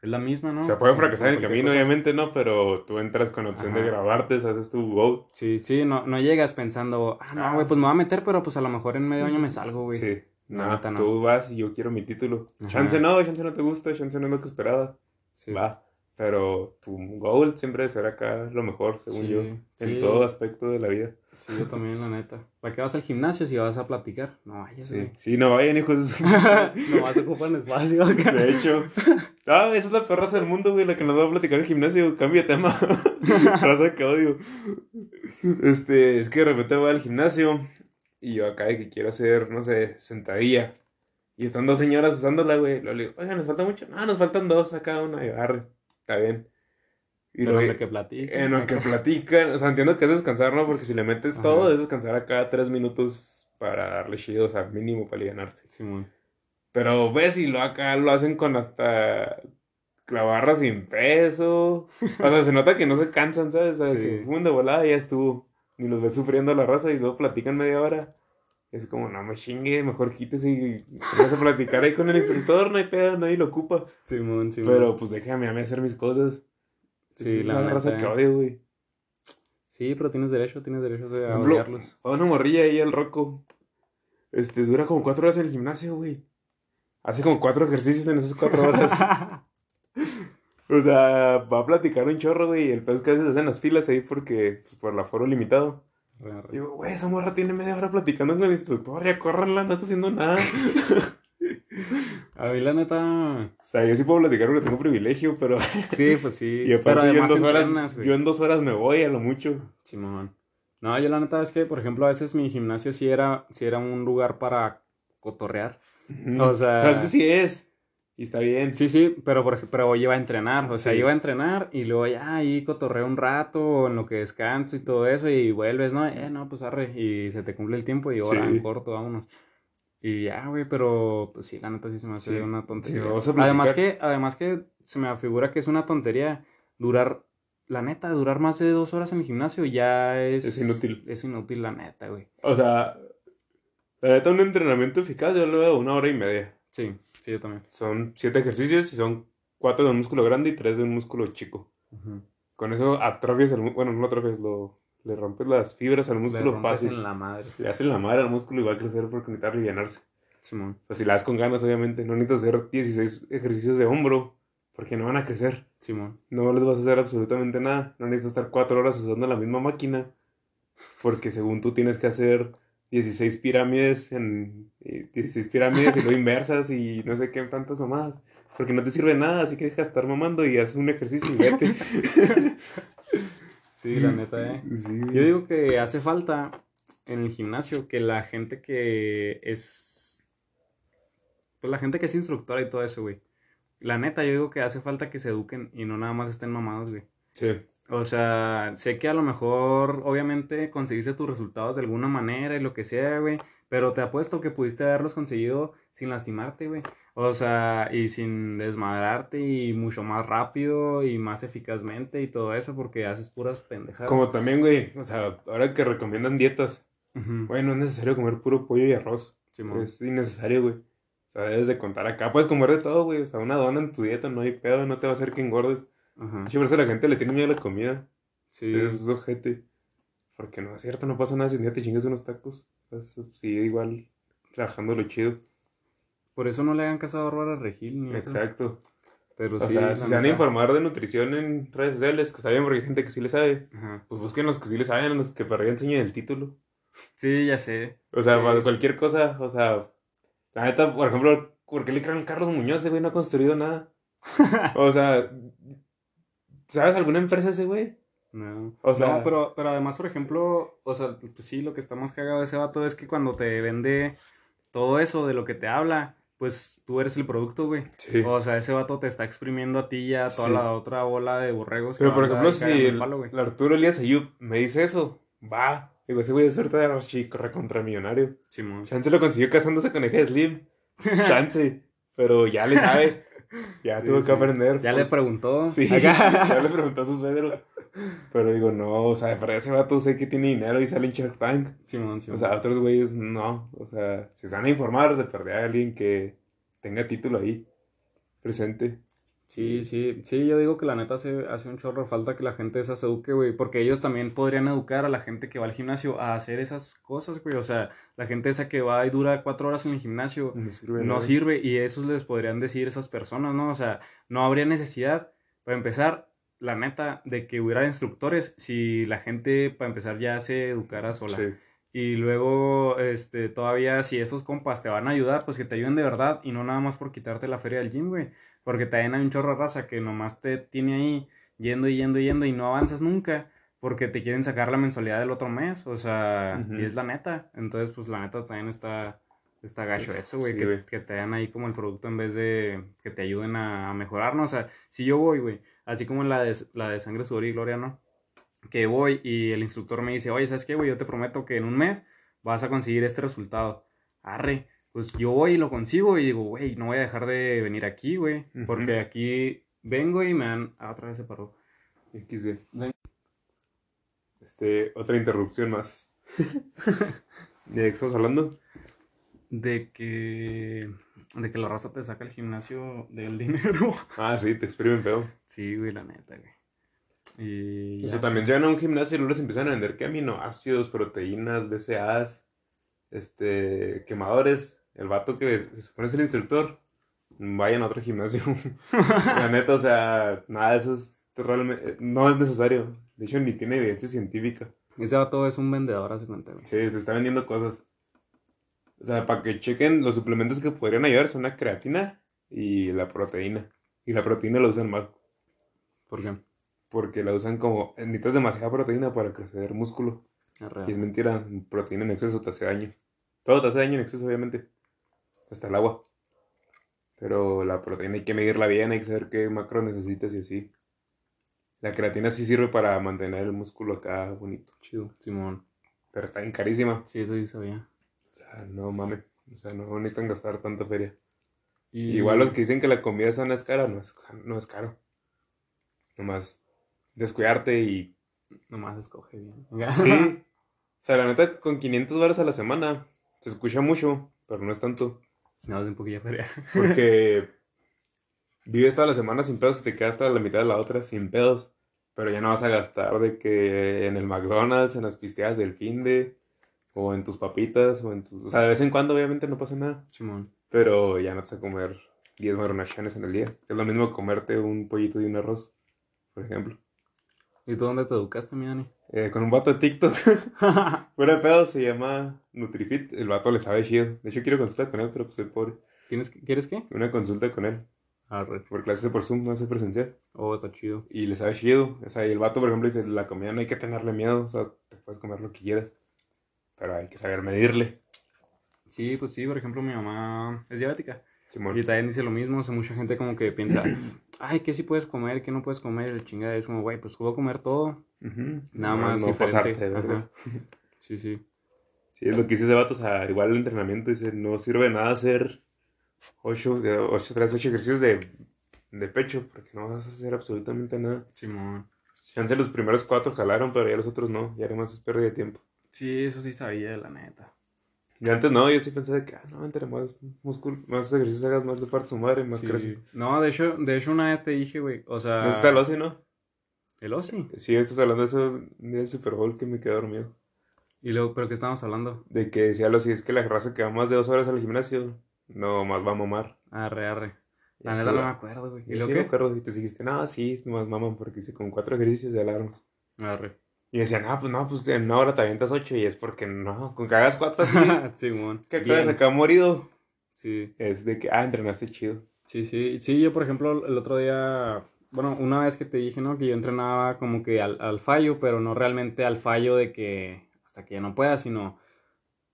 Es la misma, ¿no? O sea, puede fracasar en el camino, cosa. obviamente, ¿no? Pero tú entras con la opción de grabarte, haces tu go. Sí, sí, no, no llegas pensando, ah, no, güey, pues me voy a meter, pero pues a lo mejor en medio año me salgo, güey. Sí. No, no. tú vas y yo quiero mi título. Ajá. Chance no, chance no te gusta, chance no es lo que esperabas. Sí. Va. Pero tu goal siempre debe ser acá lo mejor, según Sí, yo. En sí. todo aspecto de la vida. Sí, yo también, la neta. ¿Para qué vas al gimnasio si vas a platicar? No vayas, Sí, sí, no vayan, hijos. de su- Nomás ocupan espacio acá. De hecho. Ah, esa es la peor raza del mundo, güey, la que nos va a platicar en el gimnasio. Cambia de tema. raza que odio. Este, es que de repente voy al gimnasio y yo acá de que quiero hacer, no sé, sentadilla. Y están dos señoras usándola, güey. Luego le digo, oiga, ¿nos falta mucho? No, nos faltan dos acá, una y arre. Está bien. Y luego, hombre, que platique. en lo que platican, o sea, entiendo que es descansar, ¿no? Porque si le metes Ajá. todo, es descansar acá tres minutos para darle chido, o sea, mínimo para alivianarse. Simón. Pero ves y lo acá lo hacen con hasta la barra sin peso. O sea, se nota que no se cansan, ¿sabes? O sea, Sí. de volada ya estuvo. Ni los ves sufriendo la raza y luego platican media hora. Es como, no me chingue, mejor quítese y vas a platicar ahí con el instructor, no hay pedo, nadie lo ocupa. Simón, Simón. Pero pues déjame a mí hacer mis cosas. Sí, la raza que odio, güey. Sí, pero tienes derecho, tienes derecho de ejemplo, odiarlos. a una morrilla ahí, el roco. Este, dura como cuatro horas en el gimnasio, güey. Hace como cuatro ejercicios en esas cuatro horas. O sea, va a platicar un chorro, güey. Y el peor es que a veces hacen las filas ahí porque, pues, por el aforo limitado. Digo, güey, esa morra tiene media hora platicando con el instructor. Ya córranla, no está haciendo nada. A mí la neta, O sea, yo sí puedo platicar porque tengo privilegio, pero. sí, pues sí. Y aparte, pero yo, en dos horas, entrenas, yo en dos horas me voy a lo mucho. Simón. No, yo la neta es que, por ejemplo, a veces mi gimnasio sí era, sí era un lugar para cotorrear. O sea- Pero es que sí es. Y está bien. Sí, sí, pero, por, pero iba a entrenar, o sea, Sí. iba a entrenar y luego ya ahí cotorreo un rato en lo que descanso y todo eso y vuelves, ¿no? Eh, no, pues arre, y se te cumple el tiempo y ahora Sí. en corto, vámonos. Y ya, güey, pero pues sí, la neta sí se me hace Sí. una tontería. Sí, además que, además que se me afigura que es una tontería durar, la neta, durar más de dos horas en el gimnasio ya es... Es inútil. Es inútil, la neta, güey. O sea, la neta, un entrenamiento eficaz yo lo veo una hora y media. Sí, sí, yo también. Son siete ejercicios y son cuatro de un músculo grande y tres de un músculo chico. Con eso atrofias el. Bueno, no lo atrofias, lo, le rompes las fibras al Le músculo rompes fácil. en la madre. Le hacen la madre al músculo y va a crecer porque necesita alivianarse. Simón, O sea, si la das con ganas, obviamente. No necesitas hacer 16 ejercicios de hombro porque no van a crecer. Simón. No les vas a hacer absolutamente nada. No necesitas estar cuatro horas usando la misma máquina. Porque según tú tienes que hacer 16 pirámides en eh, 16 pirámides y luego inversas y no sé qué tantas mamadas. Porque no te sirve nada, así que deja de estar mamando y haz un ejercicio y vete. Sí, la neta, eh. Sí. Yo digo que hace falta en el gimnasio que la gente que es. Pues la gente que es instructora y todo eso, güey. La neta, yo digo que hace falta que se eduquen y no nada más estén mamados, güey. Sí. O sea, sé que a lo mejor, obviamente, conseguiste tus resultados de alguna manera y lo que sea, güey. Pero te apuesto que pudiste haberlos conseguido sin lastimarte, güey. O sea, y sin desmadrarte y mucho más rápido y más eficazmente y todo eso porque haces puras pendejadas. Como también, güey, o sea, ahora que recomiendan dietas, Ujú. güey, no es necesario comer puro pollo y arroz. Simón. Es innecesario, güey. O sea, debes de contar acá. Puedes comer de todo, güey. O sea, una dona en tu dieta no hay pedo, no te va a hacer que engordes. Ajá. Yo por eso la gente le tiene miedo a la comida. Sí. Es ojete. Porque no es cierto, no pasa nada si un día te chingas unos tacos. Pues, sigue igual trabajando lo chido. Por eso no le hagan caso a Bárbara Regil ni eso. Exacto. Pero O sí. sea, si se van a informar de nutrición en redes sociales, que está bien porque hay gente que sí le sabe, Ajá. pues busquen los que sí le saben, los que para allá enseñen el título. Sí, ya sé. O sea, Sí. para cualquier cosa, o sea, la neta, por ejemplo, ¿por qué le creen a Carlos Muñoz? Ese güey no ha construido nada. O sea, ¿sabes alguna empresa ese güey? No. O sea- No, pero, pero además, por ejemplo, o sea, pues sí, lo que está más cagado de ese vato es que cuando te vende todo eso de lo que te habla, pues tú eres el producto, güey. Sí. O sea, ese vato te está exprimiendo a ti y a toda Sí. la otra bola de borregos. que Pero por van a ejemplo, si el palo, el Arturo Elías Ayub me dice eso, va. Digo, ese güey es suerte de archi recontra millonario. Simón. Chance lo consiguió casándose con Eje Slim. Chance. Pero ya le sabe. Ya Sí, tuvo sí. que aprender. Ya le preguntó. Sí, ya le preguntó a su suegro. Pero digo, no, o sea, para ese vato sé que tiene dinero y sale en Shark Tank. Simón, Simón. O sea, otros güeyes no. O sea, si se van a informar de perder a alguien que tenga título ahí presente. Sí, sí, sí, yo digo que la neta hace, hace un chorro falta que la gente esa se eduque, güey, porque ellos también podrían educar a la gente que va al gimnasio a hacer esas cosas, güey, o sea, la gente esa que va y dura cuatro horas en el gimnasio No sirve, no ¿no? sirve y eso les podrían decir esas personas, ¿no? O sea, no habría necesidad, para empezar, la neta, de que hubiera instructores si la gente, para empezar, ya se educara sola. Sí. Y luego, este, todavía si esos compas te van a ayudar, pues que te ayuden de verdad y no nada más por quitarte la feria del gym, güey. Porque también hay un chorro de raza que nomás te tiene ahí yendo y yendo y yendo y no avanzas nunca porque te quieren sacar la mensualidad del otro mes, o sea, Ujú. y es la neta. Entonces, pues la neta también está, está gacho eso, güey, Sí, que, te dan ahí como el producto en vez de que te ayuden a, a mejorar, ¿no? O sea, si yo voy, güey, así como la de, la de sangre, sudor y gloria, ¿no? que voy y el instructor me dice, oye, ¿sabes qué, güey? Yo te prometo que en un mes vas a conseguir este resultado. Arre, pues yo voy y lo consigo y digo, güey, no voy a dejar de venir aquí, güey, porque aquí vengo y me dan... Ah, otra vez se paró. XD. Este, otra interrupción más. ¿De qué estamos hablando? De que... De que la raza te saca el gimnasio del dinero. Ah, sí, te exprimen feo. sí, güey, la neta, güey. Y... Eso ya. también llegan a un gimnasio y luego les empiezan a vender que aminoácidos, proteínas, BCAAs, este, quemadores. El vato que se supone es el instructor, vayan a otro gimnasio. La neta, o sea, nada de eso es realmente, no es necesario. De hecho, ni tiene evidencia científica. Ese vato es un vendedor, hace cuenta. Sí, se está vendiendo cosas. O sea, para que chequen los suplementos que podrían ayudar son la creatina y la proteína. Y la proteína la usan mal. ¿Por qué? Porque la usan como, necesitas demasiada proteína para crecer músculo. Y es mentira, proteína en exceso te hace daño. Todo te hace daño en exceso, obviamente. Hasta el agua. Pero la proteína hay que medirla bien, hay que saber qué macro necesitas y así. La creatina sí sirve para mantener el músculo acá bonito. Chido, Simón. Pero está bien carísima. Sí, eso sí sabía. Sea, no mames. O sea, no necesitan gastar tanta feria. Y... Igual los que dicen que la comida sana es cara, no es, no es caro. Nomás descuidarte y... Nomás escoge bien. Sí. O sea, la neta, con 500 dólares a la semana se escucha mucho, pero no es tanto. No, es un poquillo feria. Porque vives toda la semana sin pedos y te quedas hasta la mitad de la otra sin pedos. Pero ya no vas a gastar de que en el McDonald's, en las pisteadas del fin de, o en tus papitas, o en tus... O sea, de vez en cuando obviamente no pasa nada. Simón. Pero ya no te vas a comer 10 marunachanes en el día. Es lo mismo comerte un pollito y un arroz, por ejemplo. ¿Y tú dónde te educaste, mi Dani? Eh, con un vato de TikTok. Fuera pedo, se llama Nutrifit. El vato le sabe chido. De hecho, quiero consulta con él, pero pues soy pobre. ¿Tienes, ¿Quieres qué? Una consulta con él. Arre. Por clases por Zoom, no hace presencial. Oh, está chido. Y le sabe chido. O sea, y el vato, por ejemplo, dice, la comida no hay que tenerle miedo. O sea, te puedes comer lo que quieras. Pero hay que saber medirle. Sí, pues sí, por ejemplo, mi mamá es diabética. Simón. Y también dice lo mismo, o sea, mucha gente como que piensa, ay, ¿qué sí puedes comer? ¿Qué no puedes comer? El chingada es como, güey, pues puedo comer todo. Nada No, más No diferente. pasarte, ¿verdad? Sí, sí. Sí, es lo que dice ese vato. O sea, igual el entrenamiento dice, no sirve de nada hacer 8, 8, 3, 8 ejercicios de, de pecho. Porque no vas a hacer absolutamente nada. Simón. Chance los primeros cuatro jalaron, pero ya los otros no. Ya además es pérdida de tiempo. Sí, eso sí sabía, la neta. Y antes no, yo sí pensaba que, ah, no, entre más músculo, más ejercicios hagas, más de parte su madre, más Sí. crece. No, de hecho, de hecho una vez te dije, güey, o sea... Entonces está el OSI, ¿no? El OSI. Sí, estás hablando de eso del Super Bowl que me quedé dormido. Y luego, ¿pero qué estamos hablando? De que decía lo si es que la raza que va más de dos horas al gimnasio, no más va a mamar. Arre, arre. La neta no me acuerdo, güey. Y ¿Y sí, lo me acuerdo, y te dijiste, no, sí, nomás maman, porque hice con cuatro ejercicios de alarmas. Arre. Y decían, ah, pues no, pues en una hora te avientas ocho, y es porque no, con que hagas cuatro así, Simón. que acabas acá morido, Sí. es de que, ah, entrenaste chido. Sí, sí, sí, yo por ejemplo el otro día, bueno, una vez que te dije, ¿no? Que yo entrenaba como que al, al fallo, pero no realmente al fallo de que hasta que ya no pueda, sino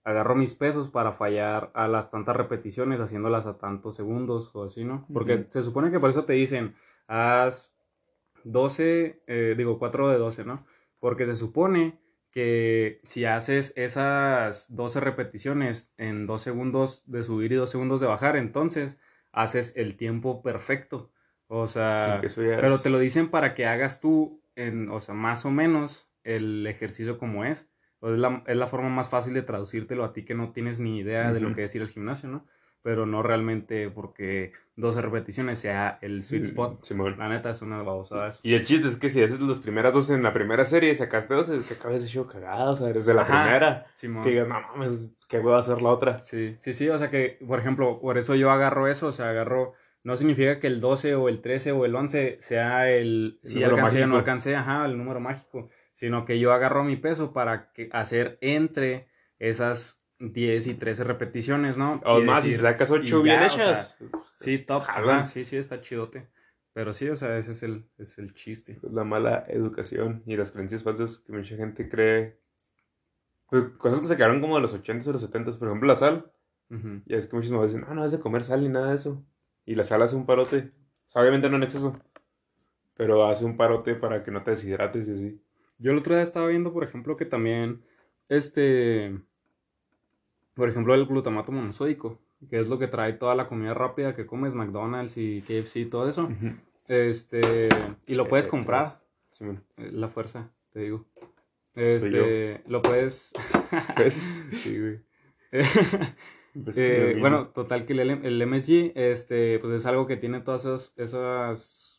agarro mis pesos para fallar a las tantas repeticiones, haciéndolas a tantos segundos o así, ¿no? Porque se supone que por eso te dicen, haz 12, eh, digo 4 de 12, ¿no? Porque se supone que si haces esas 12 repeticiones en 2 segundos de subir y 2 segundos de bajar, entonces haces el tiempo perfecto. O sea, pero te lo dicen para que hagas tú, en, o sea, más o menos el ejercicio como es. O es, la, es la forma más fácil de traducírtelo a ti que no tienes ni idea de lo que es ir al gimnasio, ¿no? Pero no realmente porque 12 repeticiones sea el sweet spot. Simón. La neta es una babosada eso. Y el chiste es que si haces las primeras dos en la primera serie y sacaste dos, es que acabas hecho cagado, o sea, desde la Ajá, primera. Simón. Que digas, no mames, ¿qué voy a hacer la otra? Sí, sí, sí, o sea que, por ejemplo, por eso yo agarro eso, o sea, agarro, no significa que el 12 o el 13 o el 11 sea el, El si alcancé o no alcancé, ajá, el número mágico, sino que yo agarro mi peso para que, hacer entre esas 10 y 13 repeticiones, ¿no? O Y más, si decir, sacas ocho y bien ya, o hechas. Sí, top, Jalan. ajá, sí, sí, está chidote. Pero sí, o sea, ese es el, es el chiste. Pues la mala educación y las creencias falsas que mucha gente cree. Pues, cosas que se quedaron como de los 80s o los 70s, por ejemplo, la sal. Ujú. Ya es que muchos me dicen, ah, no, es de comer sal ni nada de eso. Y la sal hace un parote. O sea, obviamente no en exceso. Pero hace un parote para que no te deshidrates y así. Yo el otro día estaba viendo, por ejemplo, que también, este, por ejemplo, el glutamato monosódico, que es lo que trae toda la comida rápida que comes, McDonald's y KFC y todo eso, este, y lo puedes Eh, comprar, pues, sí, bueno. eh, la fuerza, te digo. Este, lo puedes, ¿Ves? sí, güey. Pues, Eh, bueno, total que el, el MSG, este, pues es algo que tiene todas esas, esas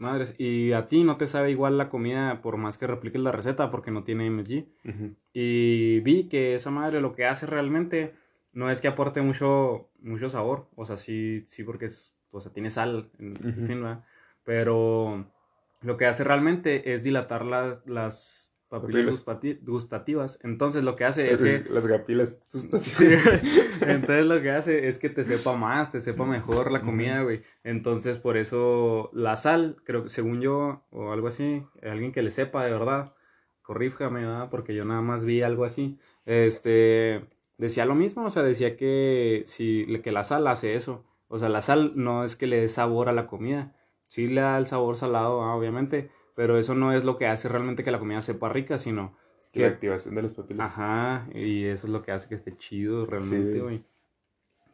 madres. Y a ti no te sabe igual la comida por más que repliques la receta porque no tiene MSG. Ujú. Y vi que esa madre lo que hace realmente no es que aporte mucho, mucho sabor. O sea, sí, sí porque es, o sea, tiene sal, en fin, ¿verdad? Pero lo que hace realmente es dilatar las, las papilas Papilas. gustati- gustativas. Entonces lo que hace es que... Las gapilas. Sí, Entonces lo que hace es que te sepa más, te sepa mejor la comida, güey. Entonces por eso la sal, creo que según yo, o algo así, alguien que le sepa de verdad, corríjame, ¿verdad? Porque yo nada más vi algo así. Este, decía lo mismo, o sea, decía que, si, que la sal hace eso. O sea, la sal no es que le dé sabor a la comida. Sí le da el sabor salado, ah, obviamente, pero eso no es lo que hace realmente que la comida sepa rica, sino La que activación de las papilas. Ajá, y eso es lo que hace que esté chido realmente, Sí. güey.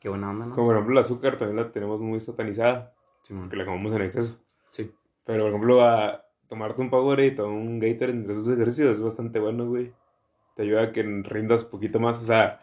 Qué buena onda, ¿no? Como por ejemplo el azúcar también la tenemos muy satanizada. Simón. Porque la comemos en exceso. Sí. Pero por ejemplo a tomarte un Powerade o un Gator entre esos ejercicios es bastante bueno, güey. Te ayuda a que rindas un poquito más. O sea,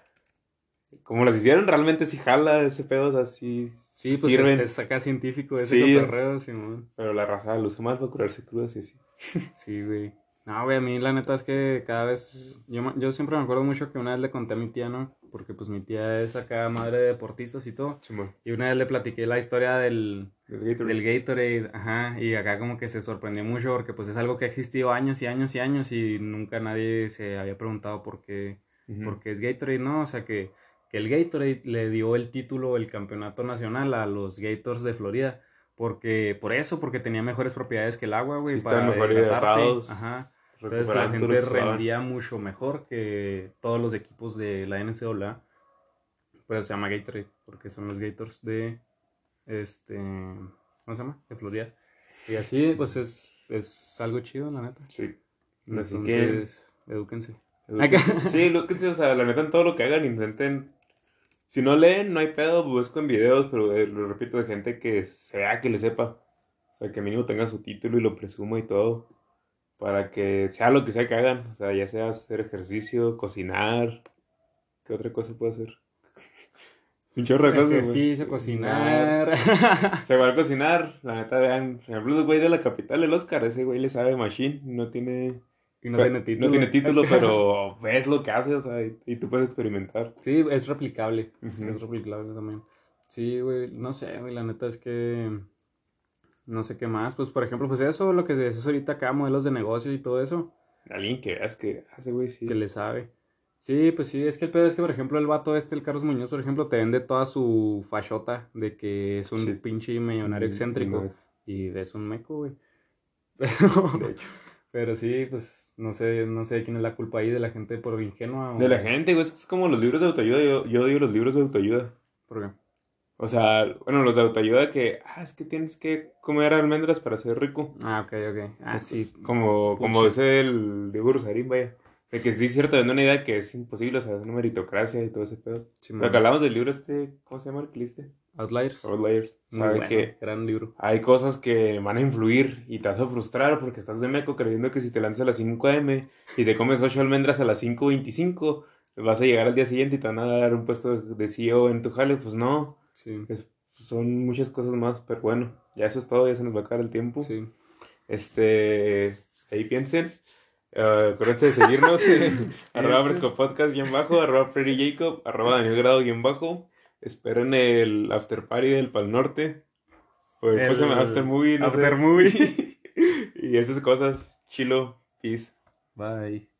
como las hicieron, realmente sí jala ese pedo, o sea, sí, Sí, pues sirven. es, es acá científico ese Sí. cotorreo, Simón. Pero la raza lo usa más para curarse crudas y así. Sí, güey. No, güey, a mí la neta es que cada vez, yo, yo siempre me acuerdo mucho que una vez le conté a mi tía, ¿no? Porque pues mi tía es acá madre de deportistas y todo. Simón. Y una vez le platiqué la historia del, El Gatorade. del Gatorade, ajá, y acá como que se sorprendió mucho porque pues es algo que ha existido años y años y años y nunca nadie se había preguntado por qué, Ujú. porque es Gatorade, ¿no? O sea que, que el Gatorade le dio el título, el campeonato nacional a los Gators de Florida. Porque, por eso, porque tenía mejores propiedades que el agua, güey, Sí, para hidratados, Ajá. Entonces la gente rendía mucho mejor que todos los equipos de la NCAA. Por eso se llama Gatorade, porque son los Gators de, este, ¿cómo se llama? De Florida. Y así, pues es, es algo chido, la neta. Sí. Así que- edúquense. Edúquense. Sí, edúquense, o sea, la neta en todo lo que hagan, intenten. Si no leen, no hay pedo, busco en videos, pero eh, lo repito, de gente que sea, que le sepa. O sea, que mínimo tenga su título y lo presuma y todo. Para que sea lo que sea que hagan. O sea, ya sea hacer ejercicio, cocinar. ¿Qué otra cosa puedo hacer? Un chorro de cosas. Ejercicio, cocinar. O sea, igual cocinar, la neta, vean. Por ejemplo, el güey de la capital, el Oscar, ese güey le sabe machine, no tiene. Y no tiene título. No tiene título, pero ves lo que hace, o sea, y, y tú puedes experimentar. Sí, es replicable. Es replicable también. Sí, güey, no sé, güey, la neta es que no sé qué más. Pues, por ejemplo, pues eso, lo que dices ahorita acá, modelos de negocio y todo eso, Alguien que veas que hace, güey, sí. que le sabe. Sí, pues sí, es que el pedo es que, por ejemplo, el vato este, el Carlos Muñoz, por ejemplo, te vende toda su fachota de que es un Sí. pinche millonario excéntrico. no es. Y es un meco, güey. Pero, De hecho. pero sí, pues no sé, no sé quién es la culpa ahí de la gente por ingenua o... De la gente, güey, es que es como los libros de autoayuda. Yo, yo digo los libros de autoayuda. ¿Por qué? O sea, bueno, los de autoayuda que, ah, es que tienes que comer almendras para ser rico. Ah, ok, ok. Ah, sí. Como, como dice el Diego Rosarín, vaya. De que sí es cierto, vende una idea que es imposible, o sea, es una meritocracia y todo ese pedo. Simón. Lo que hablamos del libro este, ¿cómo se llama el leíste? Outliers. Outliers. Sabe bueno, que gran libro. hay cosas que van a influir y te vas a frustrar porque estás de meco creyendo que si te lanzas a las 5 am y te comes 8 almendras a las 5.25, vas a llegar al día siguiente y te van a dar un puesto de CEO en tu jale, pues no. Sí. Es- son muchas cosas más, pero bueno, ya eso es todo, ya se nos va a acabar el tiempo. Sí. Este, ahí piensen. Eh, acuérdense de seguirnos. arroba fresco podcast guion bajo, arroba Freddy Jacob, arroba Daniel Grado guion bajo. Esperen el after party del Pal Norte. O el, ¿cómo se llama? El After movie, no sé. after movie. y esas cosas. Chilo. Peace. Bye.